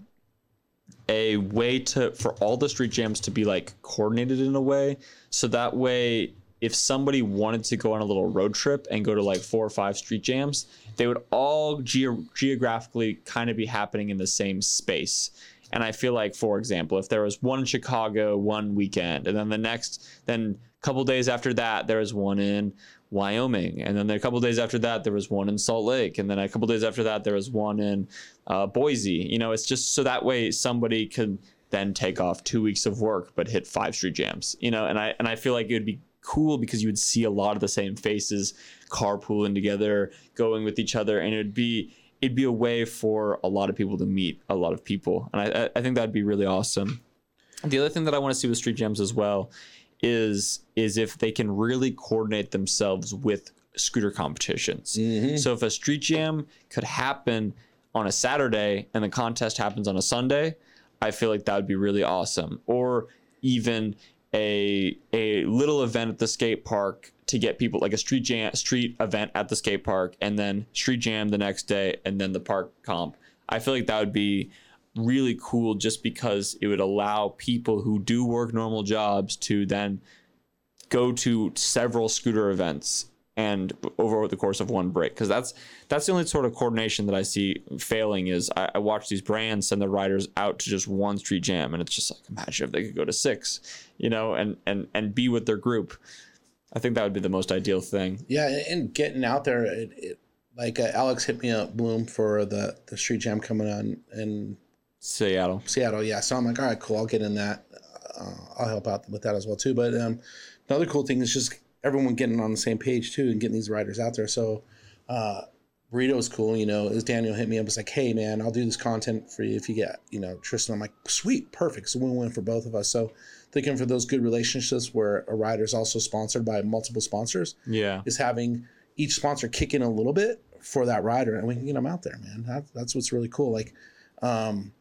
a way to for all the street jams to be like coordinated in a way, so that way, if somebody wanted to go on a little road trip and go to like four or five street jams, they would all geo- geographically kind of be happening in the same space. And I feel like, for example, if there was one in Chicago one weekend, and then the next, then a couple days after that, there was one in Wyoming, and then a couple days after that, there was one in Salt Lake, and then a couple days after that, there was one in uh, Boise. You know, it's just so that way somebody could then take off two weeks of work but hit five street jams. You know, and I and I feel like it would be cool because you would see a lot of the same faces carpooling together, going with each other, and it'd be it'd be a way for a lot of people to meet a lot of people, and I I- think that'd be really awesome. The other thing that I want to see with street jams as well is is if they can really coordinate themselves with scooter competitions. Mm-hmm. So if a street jam could happen on a Saturday and the contest happens on a Sunday, I feel like that would be really awesome. Or even a a little event at the skate park to get people like a street jam street event at the skate park and then street jam the next day and then the park comp. I feel like that would be really cool just because it would allow people who do work normal jobs to then go to several scooter events and over the course of one break because that's that's the only sort of coordination that I see failing is I, I watch these brands send their riders out to just one street jam and it's just like imagine if they could go to six you know and and and be with their group I think that would be the most ideal thing Yeah, and- getting out there, it, it, like uh, Alex hit me up, Bloom, for the the street jam coming on in Seattle Seattle. Yeah, so I'm like, all right, cool. I'll get in that. Uh, I'll help out with that as well too. But um, another cool thing is just everyone getting on the same page too and getting these riders out there. So uh, Burrito's cool. You know, as Daniel hit me up, it's like, hey man, I'll do this content for you if you get you know Tristan. I'm like, sweet, perfect. So win-win for both of us. So thinking for those good relationships where a rider is also sponsored by multiple sponsors yeah is having each sponsor kick in a little bit for that rider and we can get them out there man that, that's what's really cool like um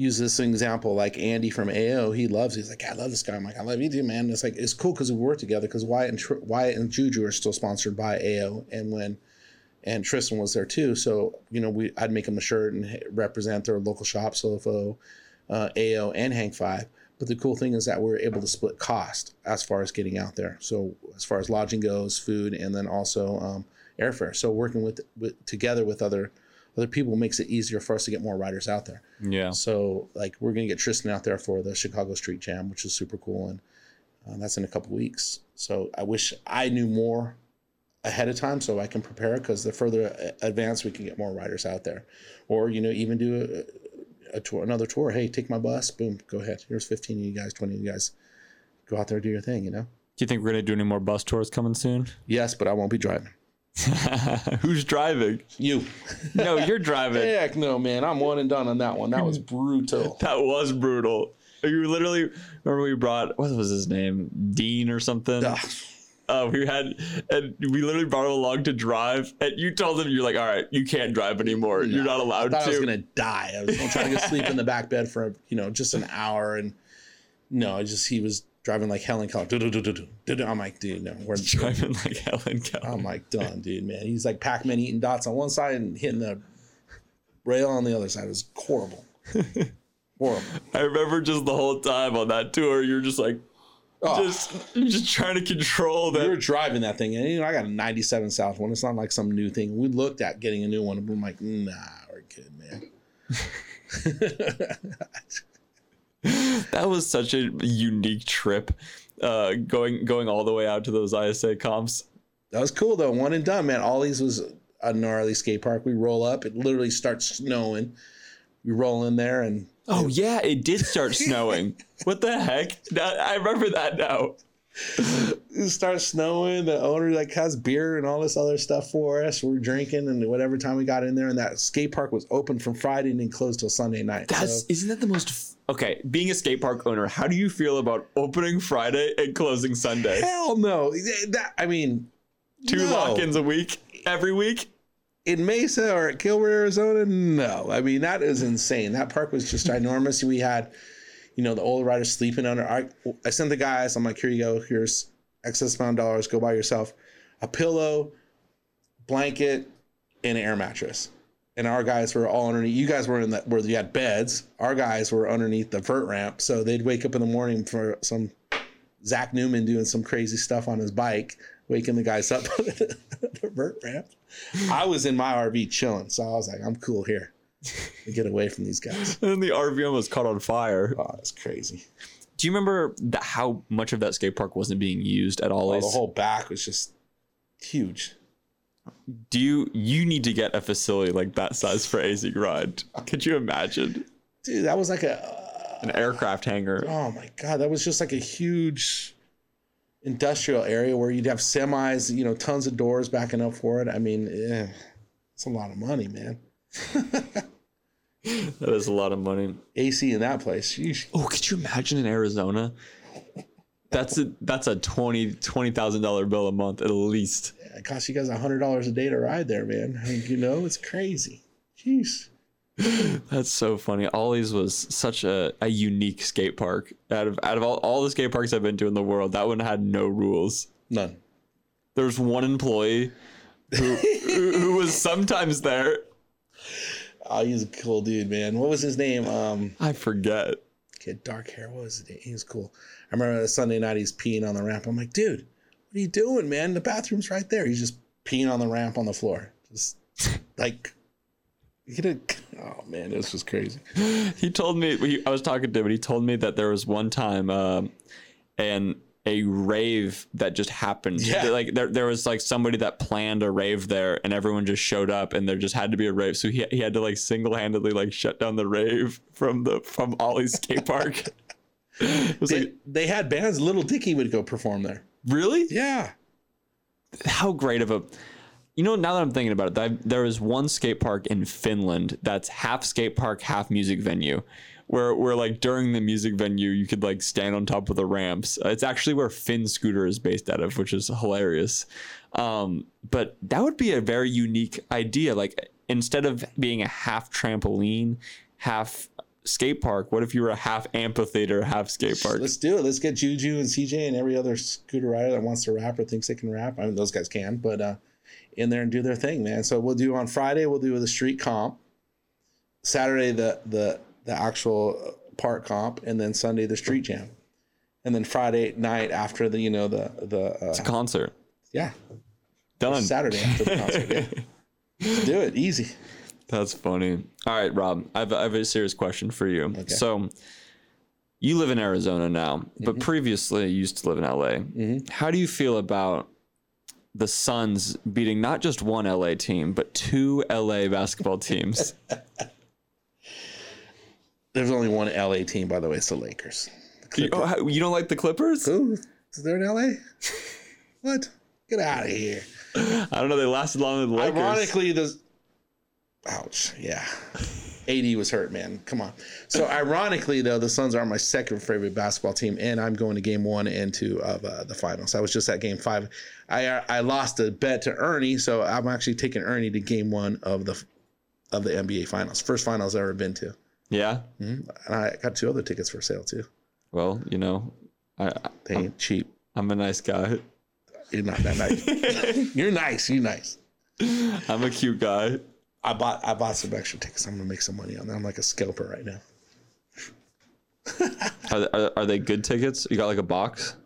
use this example like andy from ao he loves he's like i love this guy i'm like i love you too man it's like it's cool because we work together because wyatt and Tr- wyatt and juju are still sponsored by ao and when and tristan was there too so you know we i'd make them a shirt and represent their local shop sofo uh, ao and hang five but the cool thing is that we're able to split cost as far as getting out there. So as far as lodging goes, food, and then also um, airfare. So working with, with together with other other people makes it easier for us to get more riders out there. yeah So like we're gonna get Tristan out there for the Chicago Street Jam, which is super cool, and uh, that's in a couple weeks. So I wish I knew more ahead of time so I can prepare because the further a- advanced we can get more riders out there, or you know even do a, a tour, another tour. Hey, take my bus. Boom, go ahead. Here's 15 of you guys, 20 of you guys. Go out there, do your thing. You know. do you think we're gonna do any more bus tours coming soon Yes, but I won't be driving. <laughs> Who's driving? You. No, you're driving. <laughs> Heck no, man. I'm one and done on that one. That was brutal. <laughs> That was brutal. You literally remember we brought what was his name, Dean or something. Uh, we had and we literally brought him along to drive, and you told him you're like, all right, you can't drive anymore. You're not I allowed thought to. I was gonna die. I was gonna try to go sleep in the back bed for you know just an hour, and no, I just he was driving like Helen Keller. I'm like, dude, no, we're <laughs> driving like Helen Keller. I'm like done, dude, man. He's like Pac-Man eating dots on one side and hitting the rail on the other side. It was horrible, <laughs> horrible. I remember just the whole time on that tour, you're just like, Oh, just you're just trying to control that. we were that. driving that thing, and you know I got a '97 South one. It's not like some new thing. We looked at getting a new one, and I'm like, nah, we're good, man. <laughs> <laughs> That was such a unique trip, uh, going going all the way out to those ISA comps. That was cool though. One and done, man. All Ollie's was a gnarly skate park. We roll up. It literally starts snowing. We roll in there and Oh yeah, it did start snowing. <laughs> what the heck? I remember that now. It starts snowing. The owner like has beer and all this other stuff for us. We're drinking and whatever time we got in there. And that skate park was open from Friday and then closed till Sunday night. That's So, isn't that the most f- okay? Being a skate park owner, how do you feel about opening Friday and closing Sunday? hell no. That I mean, Two no. lock-ins a week every week. in Mesa or at Gilbert, Arizona, no. I mean, that is insane. That park was just ginormous. We had, you know, the old riders sleeping under. I, I sent the guys, I'm like, here you go. Here's excess amount of dollars. Go buy yourself a pillow, blanket, and an air mattress. And our guys were all underneath. You guys were in that where you had beds. Our guys were underneath the vert ramp. So they'd wake up in the morning for some Zach Newman doing some crazy stuff on his bike, waking the guys up <laughs> the vert ramp. I was in my RV chilling, so I was like, I'm cool here. <laughs> To get away from these guys. And then the RV almost caught on fire. Oh, it's crazy. Do you remember that, how much of that skate park wasn't being used at all? Oh, the whole back was just huge. Do you you need to get a facility like that size for AZ Grind? Could you imagine Dude, that was like a an aircraft hangar? oh my god, that was just like a huge industrial area where you'd have semis, you know, tons of doors backing up for it. I mean, yeah, it's a lot of money, man. That is a lot of money. AC in that place. Sheesh. Oh, could you imagine in Arizona? That's a that's a twenty twenty thousand dollar bill a month at least. It costs you guys a hundred dollars a day to ride there, man. I mean, you know, it's crazy. Jeez. That's so funny. Ollie's was such a, a unique skate park. Out of out of all, all the skate parks I've been to in the world, that one had no rules. None. There was one employee who who, who was sometimes there. Oh, he's a cool dude, man. What was his name? Um, I forget. kid, dark hair. What was it? name? He was cool. I remember the Sunday night he's peeing on the ramp. I'm like, dude, what are you doing, man? The bathroom's right there. He's just peeing on the ramp on the floor. Just like, you could Oh man, this was crazy. He told me he, I was talking to him, and he told me that there was one time, um, and a rave that just happened. Yeah. Like there, there was like somebody that planned a rave there, and everyone just showed up, and there just had to be a rave. So he he had to like single handedly like shut down the rave from the from Ollie's skate park. <laughs> it was They, like they had bands. Lil Dicky would go perform there. really Yeah. how great of a you know now that i'm thinking about it there is one skate park in finland that's half skate park half music venue where where like during the music venue you could like stand on top of the ramps Uh, it's actually where finn scooter is based out of which is hilarious um, but that would be a very unique idea like instead of being a half trampoline half skate park what if you were a half amphitheater half skate park Let's do it. Let's get Juju and CJ and every other scooter rider that wants to rap or thinks they can rap. I mean, those guys can, but uh, in there and do their thing, man. So we'll do on Friday. We'll do the street comp. Saturday the the the actual uh, park comp, and then Sunday the street jam, and then Friday night after the you know the the uh, concert yeah done Saturday after the concert. Yeah. <laughs> Do it easy. That's funny. All right, Rob, I have, I have a serious question for you. So, you live in Arizona now, but mm-hmm. previously you used to live in LA. Mm-hmm. How do you feel about the Suns beating not just one LA team, but two LA basketball teams? <laughs> There's only one LA team, by the way. It's the Lakers. you, oh, you don't like the Clippers? Ooh, is there in LA? <laughs> what? Get out of here. I don't know. They lasted longer than the Lakers. Ironically, the ouch, yeah. <laughs> AD was hurt, man. Come on. So ironically, though, the Suns are my second favorite basketball team, and I'm going to Game One and Two of uh, the finals. I was just at Game Five. I uh, I lost a bet to Ernie, so I'm actually taking Ernie to Game One of the of the NBA Finals. First finals I've ever been to, yeah. hmm and I got two other tickets for sale too. Well, you know, I, They ain't cheap. I'm a nice guy. You're not that nice. <laughs> You're nice. You're nice. I'm a cute guy. I bought I bought some extra tickets. I'm gonna make some money on that. I'm like a scalper right now. <laughs> Are, are, are they good tickets? You got like a box?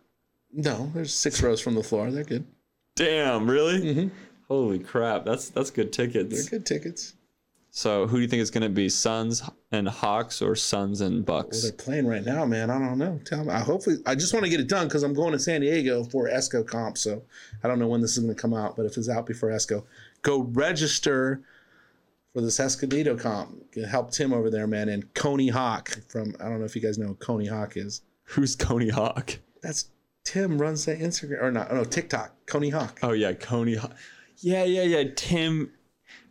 No, there's six rows from the floor. They're good. Damn, really? Mhm. Holy crap! That's that's good tickets. They're good tickets. So, who do you think is going to be Suns and Hawks or Suns and Well, Bucks? they're playing right now, man. I don't know. Tell me. I hopefully I just want to get it done because I'm going to San Diego for ESCO comp. So I don't know when this is going to come out, but if it's out before ESCO, go register for this Escondido comp. Help Tim over there, man. And Coney Hawk from I don't know if you guys know who Coney Hawk is. Who's Coney Hawk? That's Tim runs that Instagram or not? Oh, No, TikTok. Coney Hawk. Oh yeah, Coney Hawk. Yeah, yeah, yeah. Tim.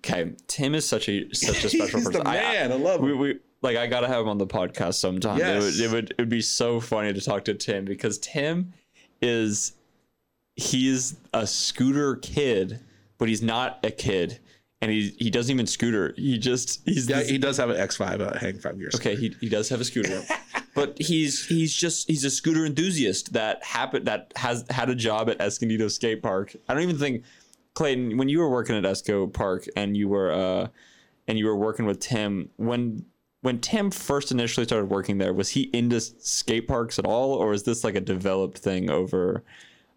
Okay, Tim is such a such a <laughs> special He's person. the I- I- man. I, love him. we, we like I gotta have him on the podcast sometime. It Yes. would it would it would be so funny to talk to Tim because Tim is he's a scooter kid, but he's not a kid, and he he doesn't even scooter. He just he's yeah, this- he does have an X5 uh, Hang Five Gear's. okay. He he does have a scooter, <laughs> but he's he's just he's a scooter enthusiast that happened that has had a job at Escondido Skate Park. I don't even think Clayton when you were working at Esco Park and you were uh and you were working with Tim when when Tim first initially started working there was he into skate parks at all or is this like a developed thing over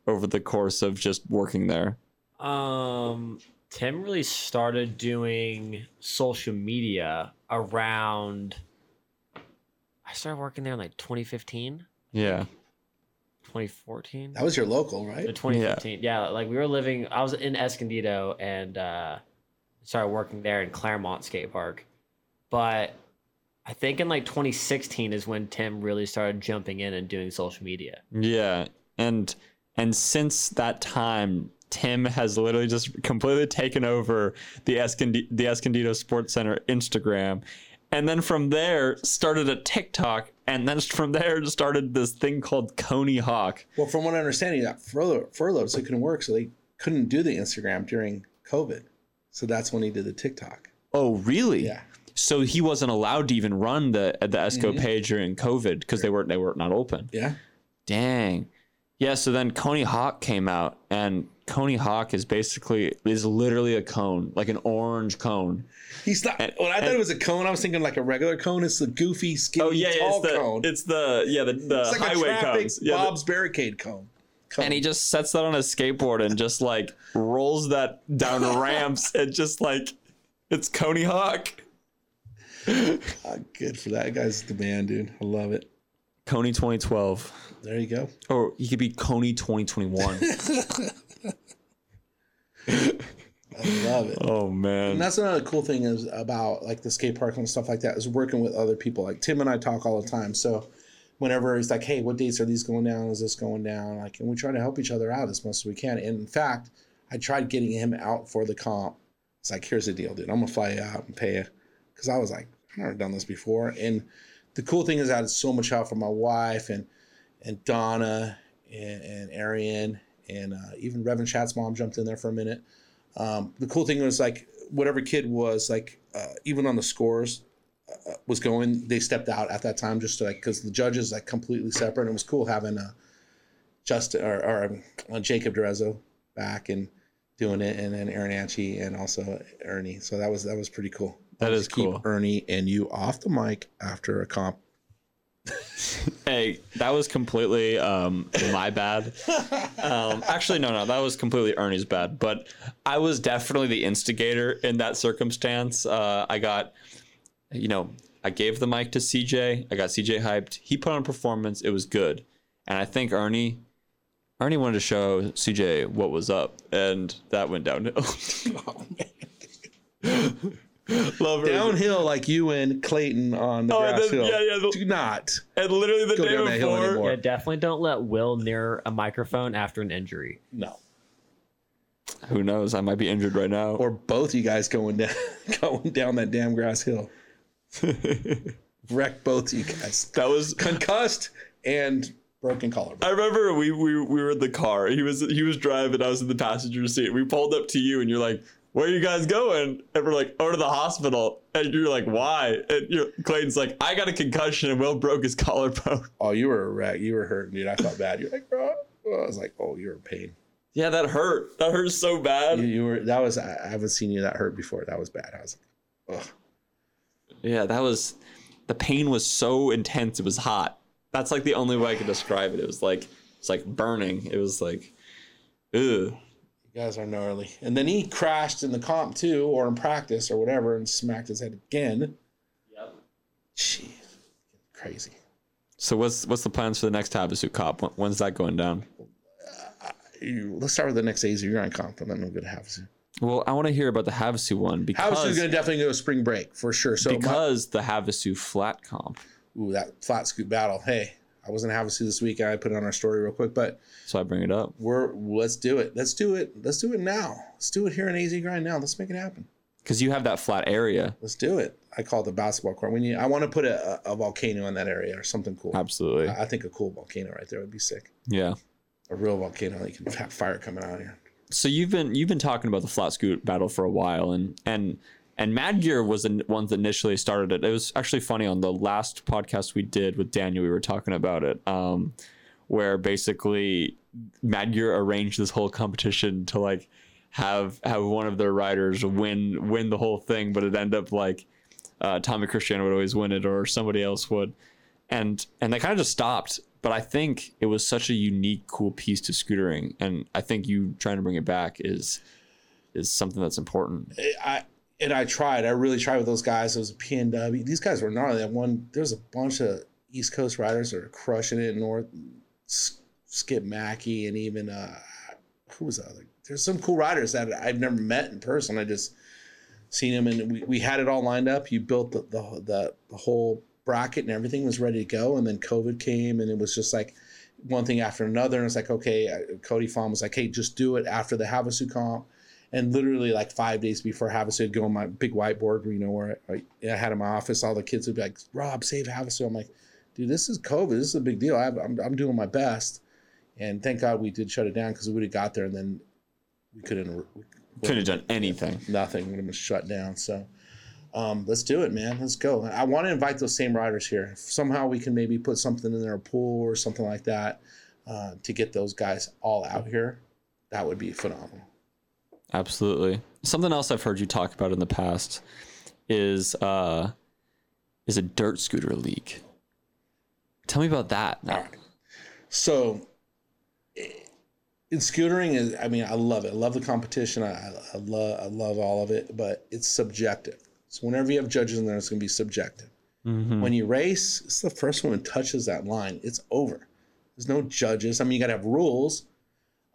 over the course of just working there? Um, Tim really started doing social media around. I started working there in like 2015, Yeah. 2014. That was your local, right? 2015. Yeah. like we were living. I was in Escondido and uh, started working there in Claremont Skate Park, but I think in like 2016 is when Tim really started jumping in and doing social media. Yeah, and and since that time, Tim has literally just completely taken over the Escondi- the Escondido Sports Center Instagram, and then from there started a TikTok, and then <laughs> from there started this thing called Coney Hawk. Well, from what I understand, he got furloughed, furloughed, so he couldn't work, so they couldn't do the Instagram during COVID. So that's when he did the TikTok. Oh, really? Yeah. So he wasn't allowed to even run the the Esco Mhm. page during COVID because they weren't they were not open. Yeah. Dang. Yeah, so then Coney Hawk came out and Coney Hawk is basically is literally a cone, like an orange cone. He's not. And- when I thought and- it was a cone, I was thinking like a regular cone. It's the goofy, skinny, Oh yeah, tall it's the cone. it's the yeah the, the It's like highway a traffic cones. Yeah, the- Bob's barricade cone. cone. and he just sets that on his skateboard and just like rolls that down ramps <laughs> and just like it's Coney Hawk. Ah, good for that guy's the man, dude. I love it. Coney 2012. There you go. Or he could be Coney 2021. <laughs> I love it. oh man. And that's another cool thing is about like the skate park and stuff like that is working with other people. Like Tim and I talk all the time. So whenever he's like, "Hey, what dates are these going down? Is this going down?" Like, and we try to help each other out as much as we can. And in fact, I tried getting him out for the comp. It's like, here's the deal, dude. I'm gonna fly you out and pay you, because I was like, I've never done this before. And the cool thing is that it's so much help from my wife and and Donna and, and Arian and uh, even Reverend Chat's mom jumped in there for a minute. Um, the cool thing was like whatever kid was like uh, even on the scores uh, was going, they stepped out at that time just to like because the judges like completely separate. And it was cool having uh, Justin or, or um, uh, Jacob Durezzo back and doing it, and then Aaron Anchi and also Ernie. So that was that was pretty cool. That I'll is just keep cool. Ernie and you off the mic after a comp. <laughs> Hey, that was completely um, my bad. Um, actually, no, no, that was completely Ernie's bad. But I was definitely the instigator in that circumstance. Uh, I got, you know, I gave the mic to CJ. I got CJ hyped. He put on a performance. It was good, and I think Ernie, Ernie wanted to show CJ what was up, and that went downhill. <laughs> Oh, <laughs> <laughs> Love Ernie. Downhill like you and Clayton on the Oh, grass then- hill. yeah, yeah, the- Do not. and literally the Go day down that hill before. anymore. Yeah, definitely don't let Will near a microphone after an injury. No. Who knows? I might be injured right now. or both you guys going down <laughs> going down that damn grass hill. <laughs> Wreck both you guys. that was Concussed and broken collarbone. I remember we, we we were in the car. He was he was driving. I was in the passenger seat. We pulled up to you, and you're like, "Where are you guys going?" And we're like, "Oh, to the hospital." And you're like, "Why?" And you're, Clayton's like, "I got a concussion, and Will broke his <laughs> collarbone." Oh, you were a wreck. You were hurt, dude. I felt bad. You're like, bro. I was like, oh, you're in pain. Yeah, that hurt. That hurt so bad. You, you were. That was. I I haven't seen you that hurt before. That was bad. I was like, ugh. Yeah, that was. The pain was so intense. It was hot. That's like the only way I could describe it. It was like it's like burning. It was like, ugh. You guys are gnarly. And then he crashed in the comp too, or in practice or whatever, and smacked his head again. Yep. Jeez, crazy. So what's what's the plans for the next Havasu Cop? When's that going down? Uh, you- Let's start with the next AZ. You're on comp, and then we'll go to Havasu. Well, I want to hear about the Havasu one because Havasu's going to definitely go spring break for sure. So my- because the Havasu flat comp. ooh, that flat scoot battle. Hey, I wasn't Havasu this week. I put it on our story real quick, but So I bring it up we're let's do it. Let's do it. Let's do it now. Let's do it here in AZ Grind now. Let's make it happen. because you have that flat area. Let's do it. I call it the basketball court. We need. I want to put a, a, volcano in that area or something cool. Absolutely. I I think a cool volcano right there would be sick. Yeah. A real volcano. You can have fire coming out of here. So you've been you've been talking about the flat scoot battle for a while, and and and Mad Gear was the ones that initially started it. It was actually funny on the last podcast we did with Daniel. We were talking about it, um, where basically Mad Gear arranged this whole competition to like have have one of their riders win win the whole thing, but it ended up like uh, Tommy Christian would always win it, or somebody else would, and and they kind of just stopped. But I think it was such a unique, cool piece to scootering, and I think you trying to bring it back is is something that's important. I and I tried. I really tried with those guys. It was PNW. These guys were gnarly. That one. There's a bunch of East Coast riders that are crushing it. North Skip Mackey and even uh, who was the other? There's some cool riders that I've never met in person. I just seen them and we, we had it all lined up. You built the, the the the whole bracket and everything was ready to go. And then COVID came and it was just like one thing after another. And it's like okay, Cody Fawn was like, hey, just do it after the Havasu comp and literally like five days before Havasu, I'd go on my big whiteboard, you know, where I, I had in my office, all the kids would be like, Rob, save Havasu. I'm like, dude, this is COVID. This is a big deal. I, I'm, I'm doing my best. And thank God we did shut it down because we would have got there and then we couldn't, we, Couldn't have done anything. nothing would have been shut down. So um, let's do it, man. Let's go. I want to invite those same riders here. If somehow we can maybe put something in their pool or something like that uh, to get those guys all out here. That would be phenomenal. Absolutely. Something else I've heard you talk about in the past is uh is a dirt scooter league. Tell me about that. All right. So, eh, in scootering is, I mean, I love it. I love the competition. I, I, love, I love all of it, but it's subjective. So whenever you have judges in there, it's going to be subjective. Mhm. When you race, it's the first one that touches that line. It's over. There's no judges. I mean, you got to have rules.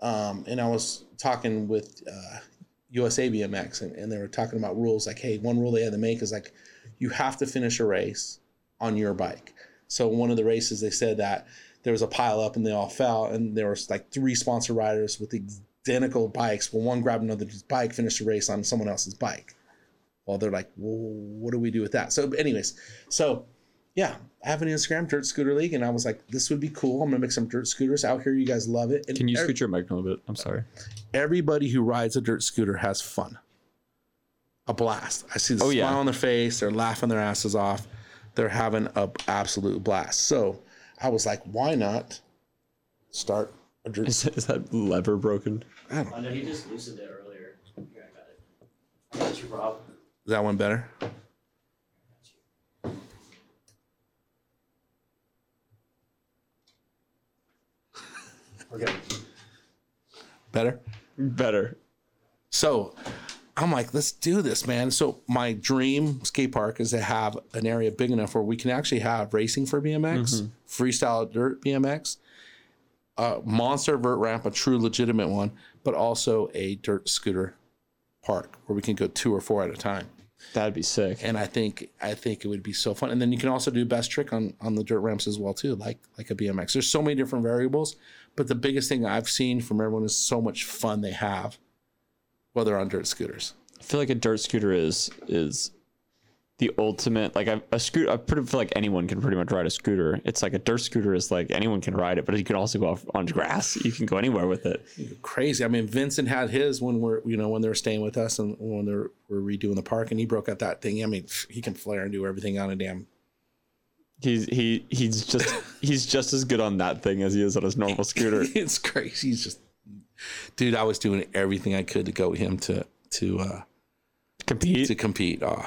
Um, and I was talking with uh, USA BMX, and, and they were talking about rules. Like, hey, one rule they had to make is like, you have to finish a race on your bike. So one of the races, they said that there was a pile up and they all fell, and there was like three sponsor riders with identical bikes. Well, one grabbed another's bike, finished the race on someone else's bike. Well, they're like, well, what do we do with that? So, anyways, so yeah, I have an Instagram, Dirt Scooter League, and I was like, this would be cool. I'm gonna make some dirt scooters out here. You guys love it. And Can you ev- scoot your mic a little bit? I'm sorry. everybody who rides a dirt scooter has fun. A blast. I see the Oh, smile yeah. on their face. They're laughing their asses off. They're having a absolute blast. So I was like, why not start a dirt? Is, is that lever broken? I don't oh, know. I know he just loosened it earlier. Here, I got it. I got you, Rob. Is that one better? Okay. Better. Better. So I'm like, let's do this, man. So my dream skate park is to have an area big enough where we can actually have racing for BMX, mm-hmm. freestyle dirt BMX, a uh, monster vert ramp, a true legitimate one, but also a dirt scooter park where we can go two or four at a time. That'd be sick. And I think I think it would be so fun. And then you can also do best trick on on the dirt ramps as well too, like like a BMX. There's so many different variables, but the biggest thing I've seen from everyone is so much fun they have while they're on dirt scooters. I feel like a dirt scooter is is the ultimate like a, a scooter. I pretty feel like anyone can pretty much ride a scooter. It's like a dirt scooter is like anyone can ride it, but you can also go off on grass. You can go anywhere with it. Crazy. I mean, Vincent had his when we're you know when they were staying with us and when they were, were redoing the park, and he broke out that thing. I mean, he can flare and do everything on a damn. He's he he's just <laughs> he's just as good on that thing as he is on his normal scooter. <laughs> it's crazy. He's just, dude. I was doing everything I could to go him to to uh Compete. to compete. Oh,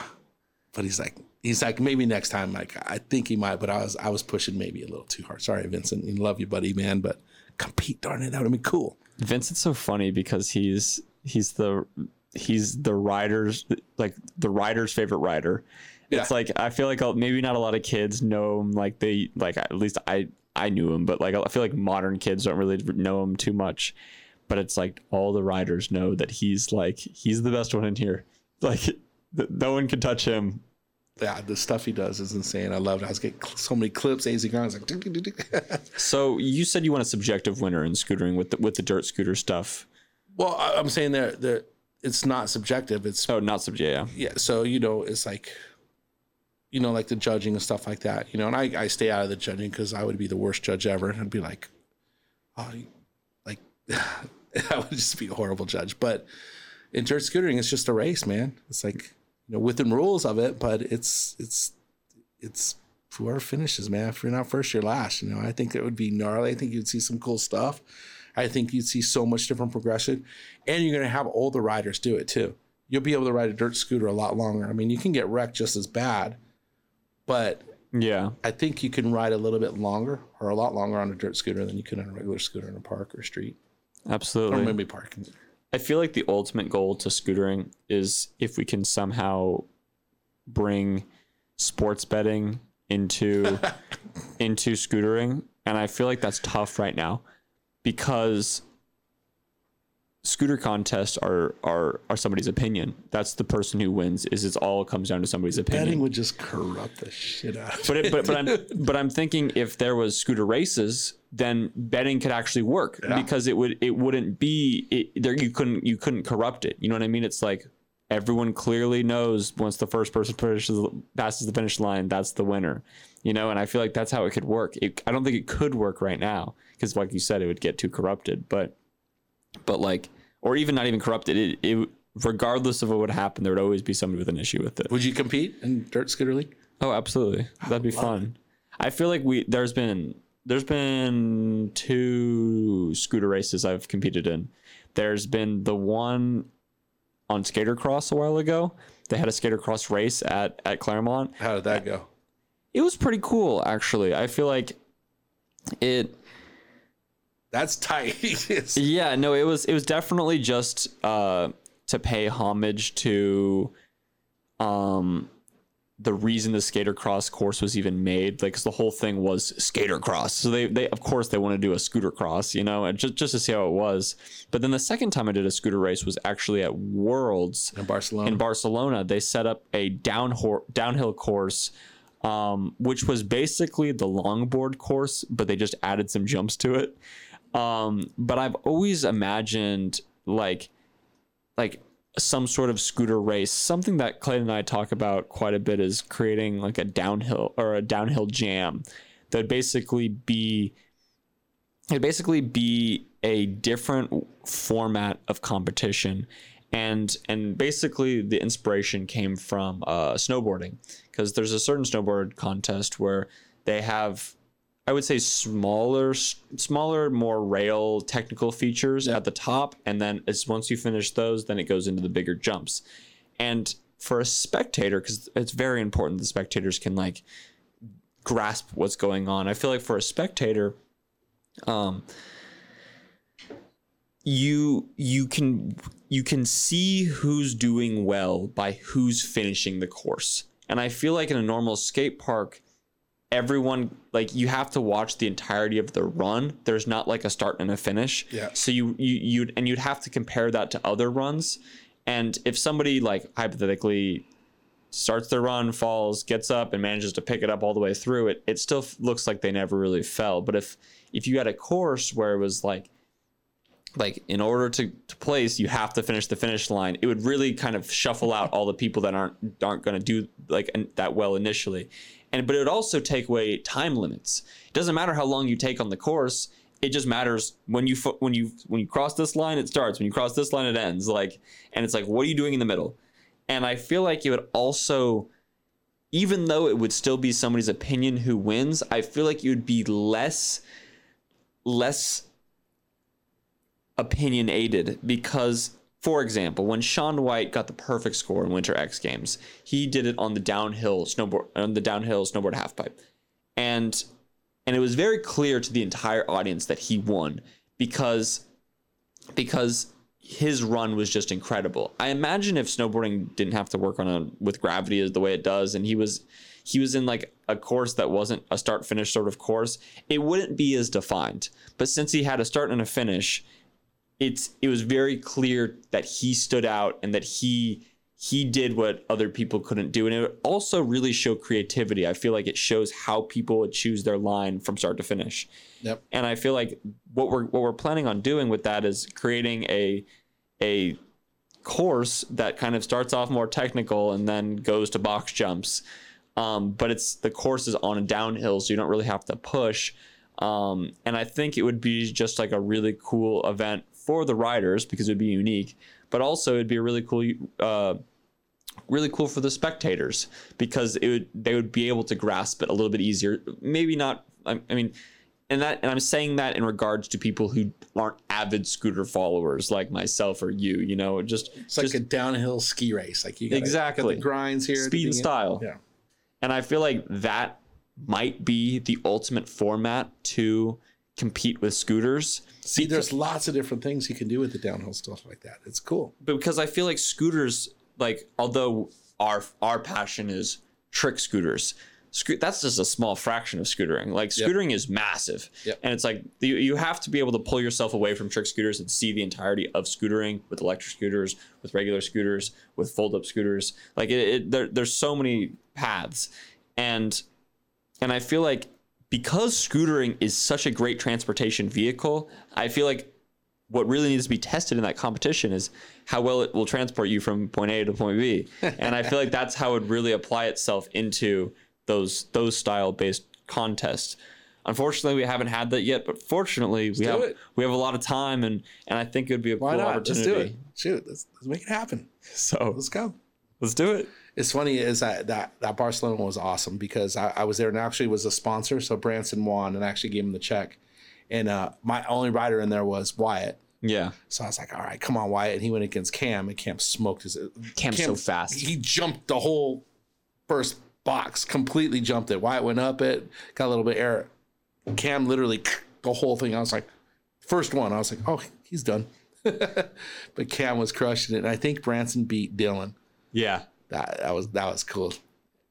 but he's like he's like maybe next time. Like I think he might, but I was I was pushing maybe a little too hard. Sorry, Vincent. We love you, buddy, man. But compete, darn it, that would be cool. Vincent's so funny because he's he's the he's the rider's like the rider's favorite rider. It's like I feel like I'll- maybe not a lot of kids know him like they like at least I I knew him, but like I feel like modern kids don't really know him too much. But it's like all the riders know that he's like he's the best one in here. <laughs> Like th- no one can touch him. Yeah, the stuff he does is insane. I love it. I was getting so many clips. AZ Grounds like. <laughs> So you said you want a subjective winner in scootering with the, with the dirt scooter stuff. well, I'm saying that that it's not subjective. It's Oh, not subjective. Yeah. yeah. So you know, it's like, you know, like the judging and stuff like that. You know, and I I stay out of the judging because I would be the worst judge ever. And I'd be like, oh, like <laughs> I would just be a horrible judge. But in dirt scootering, it's just a race, man. It's like you know within rules of it, but it's it's it's whoever finishes, man. If you're not first, you're last. You know, I think it would be gnarly. I think you'd see some cool stuff. I think you'd see so much different progression, and you're gonna have all the riders do it too. You'll be able to ride a dirt scooter a lot longer. I mean, you can get wrecked just as bad, but Yeah. I think you can ride a little bit longer or a lot longer on a dirt scooter than you could on a regular scooter in a park or street Absolutely. or maybe parking. I feel like the ultimate goal to scootering is if we can somehow bring sports betting into <laughs> into scootering and I feel like that's tough right now because scooter contests are are are somebody's opinion. That's the person who wins is it's all comes down to somebody's opinion. Betting would just corrupt the shit out of But it. it, but but I'm but I'm thinking if there was scooter races, then betting could actually work Yeah. because it would it wouldn't be it, there you couldn't you couldn't corrupt it. You know what I mean? It's like everyone clearly knows once the first person finishes, passes the finish line, that's the winner. You know, and I feel like that's how it could work. It, I don't think it could work right now because, like you said, it would get too corrupted. But but like or even not even corrupted. It, it regardless of what would happen, there would always be somebody with an issue with it. Would you compete in dirt scooter league? Oh, absolutely. That'd be fun. I feel like we there's been there's been two scooter races I've competed in. There's been the one on skater cross a while ago. They had a skater cross race at at Claremont. How did that go? It was pretty cool actually. I feel like it That's tight. <laughs> Yeah, no, it was it was definitely just uh to pay homage to um the reason the skater cross course was even made like 'cause the whole thing was skater cross so they they of course they want to do a scooter cross you know and just just to see how it was but then the second time i did a scooter race was actually at worlds in Barcelona. in Barcelona, they set up a down downhill course, um, which was basically the longboard course, but they just added some jumps to it. Um, but I've always imagined like like some sort of scooter race. Something that Clayton and I talk about quite a bit is creating like a downhill or a downhill jam that basically be it'd basically be a different format of competition and and basically the inspiration came from uh, snowboarding because there's a certain snowboard contest where they have I would say smaller, smaller, more rail technical features at the top, and then as once you finish those, then it goes into the bigger jumps. And for a spectator, because it's very important the spectators can like grasp what's going on. I feel like for a spectator, um, you you can you can see who's doing well by who's finishing the course. And I feel like in a normal skate park, everyone like you have to watch the entirety of the run. There's not like a start and a finish. Yeah. So you you you and you'd have to compare that to other runs. And if somebody like hypothetically starts their run, falls, gets up, and manages to pick it up all the way through, it it still looks like they never really fell. But if if you had a course where it was like like in order to, to place you have to finish the finish line it would really kind of shuffle out all the people that aren't aren't going to do like an- that well initially and but it would also take away time limits. It doesn't matter how long you take on the course. It just matters when you when you when you cross this line it starts. When you cross this line it ends. Like and it's like what are you doing in the middle? And i feel like it would also even though it would still be somebody's opinion who wins i feel like it would be less less opinionated because for example when Shaun White got the perfect score in winter x games he did it on the downhill snowboard on the downhill snowboard halfpipe and and it was very clear to the entire audience that he won because because his run was just incredible. I imagine if snowboarding didn't have to work on a with gravity as the way it does, and he was he was in like a course that wasn't a start finish sort of course, it wouldn't be as defined. But since he had a start and a finish, it's it was very clear that he stood out and that he he did what other people couldn't do. And it also really showed creativity. I feel like it shows how people would choose their line from start to finish. Yep. and i feel like what we're what we're planning on doing with that is creating a a course that kind of starts off more technical and then goes to box jumps. Um, but it's the course is on a downhill so you don't really have to push. Um, and i think it would be just like a really cool event for the riders because it would be unique but also it'd be a really cool uh, really cool for the spectators because it would they would be able to grasp it a little bit easier maybe not i, I mean and that and i'm saying that in regards to people who aren't avid scooter followers like myself or you you know just It's like just a downhill ski race. Like you got Exactly. the grinds here, speed and style Yeah. and i feel like that might be the ultimate format to compete with scooters See, there's lots of different things you can do with the downhill stuff like that. It's cool. but because I feel like scooters, like although our our passion is trick scooters, sco- that's just a small fraction of scootering. Like Yep. scootering is massive, Yep. and it's like you, you have to be able to pull yourself away from trick scooters and see the entirety of scootering with electric scooters, with regular scooters, with fold up scooters. Like it, it there, there's so many paths, and and I feel like because scootering is such a great transportation vehicle, I feel like what really needs to be tested in that competition is how well it will transport you from point A to point B. <laughs> And I feel like that's how it would really apply itself into those those style based contests. Unfortunately, we haven't had that yet, but fortunately, we have it. we have a lot of time and and I think it would be a Why cool not? Let's do it. Shoot, let's, let's make it happen. <laughs> So Let's go. let's do it. It's funny is that that that Barcelona was awesome because I, I was there and actually was a sponsor. So Branson won and actually gave him the check. And uh, my only rider in there was Wyatt. Yeah. So I was like, all right, come on, Wyatt. And he went against Cam, and Cam smoked his. Cam's Cam- so fast. He jumped the whole first box, completely jumped it. Wyatt went up it, got a little bit air. Cam literally <laughs> the whole thing. I was like, first one. I was like, oh, he's done. <laughs> but Cam was crushing it. And I think Branson beat Dylan. Yeah. That that was that was cool.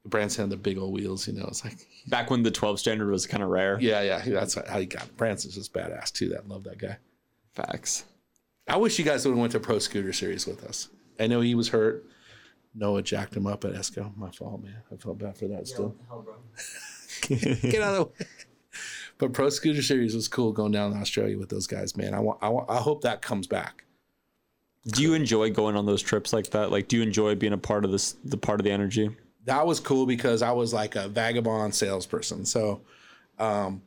Branson had the big old wheels, you know. It's like, <laughs> Back when the 12 standard was kind of rare. yeah, yeah, that's how he got. It. Branson's just badass too. That love that guy. Facts. I wish you guys would have went to Pro Scooter Series with us. I know he was hurt. Noah jacked him up at Esco. My fault, man. I felt bad for that still. <laughs> <laughs> Get out of the way. But Pro Scooter Series was cool going down to Australia with those guys, man. I want, I want, I hope that comes back. Do you enjoy going on those trips like that? Like, do you enjoy being a part of this, the part of the energy? That was cool because I was like a vagabond salesperson. So, um,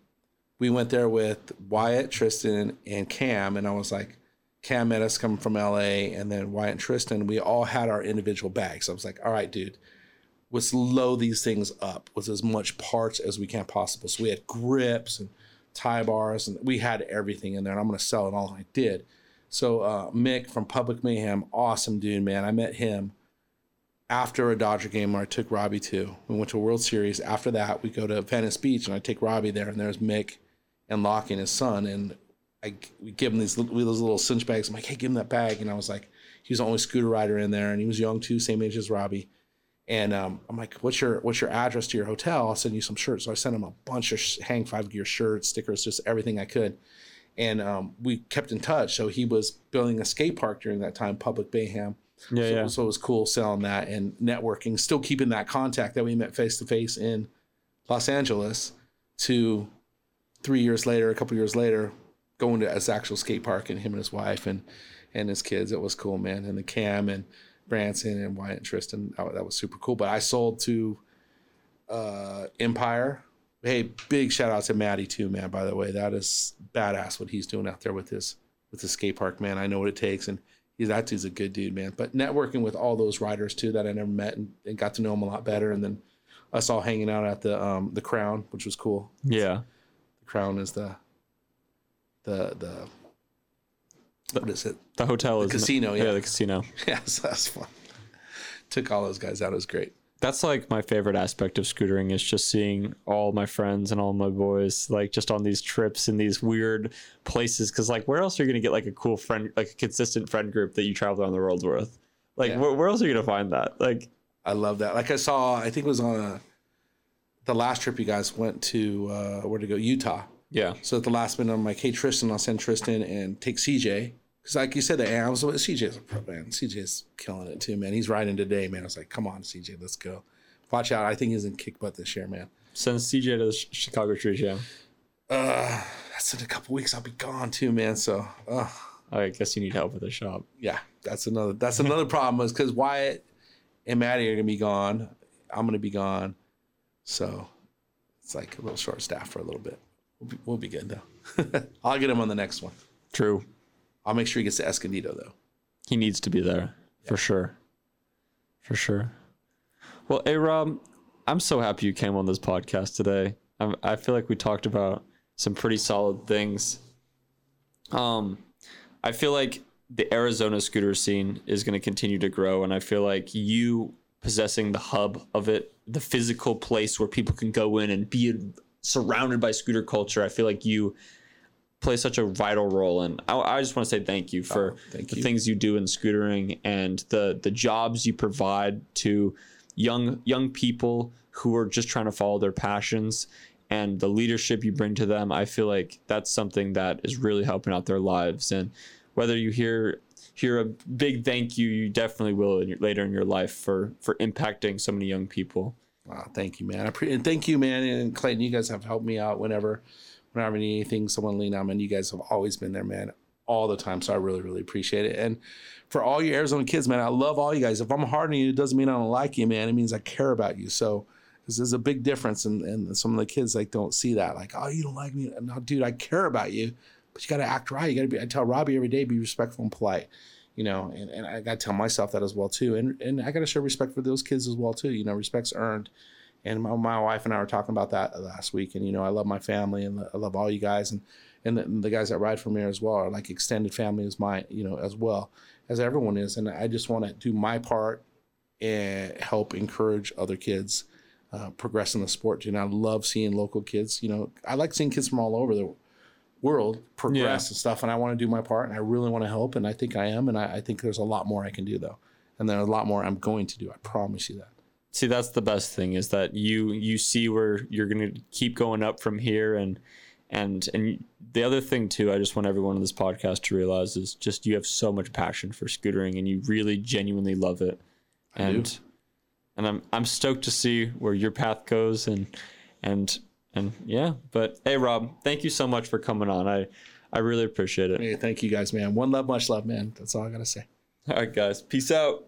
we went there with Wyatt, Tristan, and Cam, and I was like, Cam met us coming from LA, and then Wyatt and Tristan. We all had our individual bags. I was like, all right, dude, let's load these things up with as much parts as we can possible. So we had grips and tie bars, and we had everything in there. And I'm going to sell it all. I did. So uh, Mick from Public Mayhem, awesome dude, man. I met him after a Dodger game where I took Robbie to. We went to a World Series. After that, we go to Venice Beach, and I take Robbie there, and there's Mick and Lockie and his son, and I we give him these those little cinch bags. I'm like, hey, give him that bag, and I was like, he was the only scooter rider in there, and he was young too, same age as Robbie. And um, I'm like, what's your what's your address to your hotel? I'll send you some shirts. So I sent him a bunch of Hang Five Gear shirts, stickers, just everything I could. And um, we kept in touch. So he was building a skate park during that time, Public Mayhem. Yeah, so, yeah. so it was cool selling that and networking, still keeping that contact that we met face to face in Los Angeles to three years later, a couple years later, going to his actual skate park and him and his wife and and his kids. It was cool, man. And the Cam and Branson and Wyatt and Tristan, that, that was super cool. But I sold to uh, Empire. Hey, big shout out to Maddie too, man. By the way, that is badass what he's doing out there with his with the skate park, man. I know what it takes, and he's that dude's a good dude, man. But networking with all those riders too that I never met and, and got to know them a lot better, and then us all hanging out at the um the Crown, which was cool. Yeah. The Crown is the the the what is it? The hotel is the casino, Yeah, yeah. the casino. <laughs> Yeah, so that's fun. Took all those guys out. It was great. That's like my favorite aspect of scootering is just seeing all my friends and all my boys like just on these trips in these weird places. Cause like where else are you gonna get like a cool friend, like a consistent friend group that you travel around the world with? Like Yeah. where, where else are you gonna find that? Like I love that. Like I saw, I think it was on a, the last trip you guys went to. Uh, where to go? Utah. yeah, So at the last minute, I'm like, hey Tristan, I'll send Tristan and take CJ. Because like you said, was with CJ's a pro man. CJ's killing it too, man. He's riding today, man. I was like, come on, CJ, let's go. Watch out. I think he's in kick butt this year, man. send CJ to the Chicago Tree Jam. Uh, that's in a couple weeks. I'll be gone too, man. So, uh, I guess you need help with the shop. yeah, that's another that's another problem is because Wyatt and Maddie are gonna be gone. I'm gonna be gone, so it's like a little short staff for a little bit. We'll be, we'll be good though. <laughs> I'll get him on the next one. True. I'll make sure he gets to Escondido though. He needs to be there for sure. For sure. Well, hey Rob, I'm so happy you came on this podcast today. I, I feel like we talked about some pretty solid things. Um, I feel like the Arizona scooter scene is going to continue to grow, and I feel like you possessing the hub of it, the physical place where people can go in and be surrounded by scooter culture. I feel like you play such a vital role, and I, I just want to say thank you for Oh, thank the you. things you do in scootering and the the jobs you provide to young young people who are just trying to follow their passions and the leadership you bring to them i feel like that's something that is really helping out their lives and whether you hear hear a big thank you you definitely will in your, later in your life for for impacting so many young people Wow, thank you, man. I pre- and thank you, man. And Clayton, you guys have helped me out whenever, whenever I need anything, someone lean on me. And you guys have always been there, man, all the time. So I really, really appreciate it. And for all you Arizona kids, man, I love all you guys. If I'm hard on you, it doesn't mean I don't like you, man. It means I care about you. So this is a big difference. And, and some of the kids like don't see that. Like, oh, you don't like me. No, dude, I care about you. But you got to act right. You got to be. I tell Robbie every day, be respectful and polite. You know, and, and I got to tell myself that as well too. And and I got to show respect for those kids as well too. You know, respect's earned and my, my wife and I were talking about that last week. And you know, I love my family and I love all you guys and and the, the guys that ride for me as well are like extended family as my, you know, as well as everyone is. And I just want to do my part and help encourage other kids uh, progress in the sport. And I love seeing local kids. You know, I like seeing kids from all over the world progress Yeah. and stuff. And I want to do my part and I really want to help. And I think I am. And I, I think there's a lot more I can do though. And there's a lot more I'm going to do. I promise you that. See that's the best thing is that you you see where you're going to keep going up from here and and and the other thing too i just want everyone on this podcast to realize is just you have so much passion for scootering and you really genuinely love it I and do. and i'm i'm stoked to see where your path goes and and and yeah but hey rob thank you so much for coming on i i really appreciate it Hey, thank you guys, man. One love, much love, man. That's all I gotta say. all right guys peace out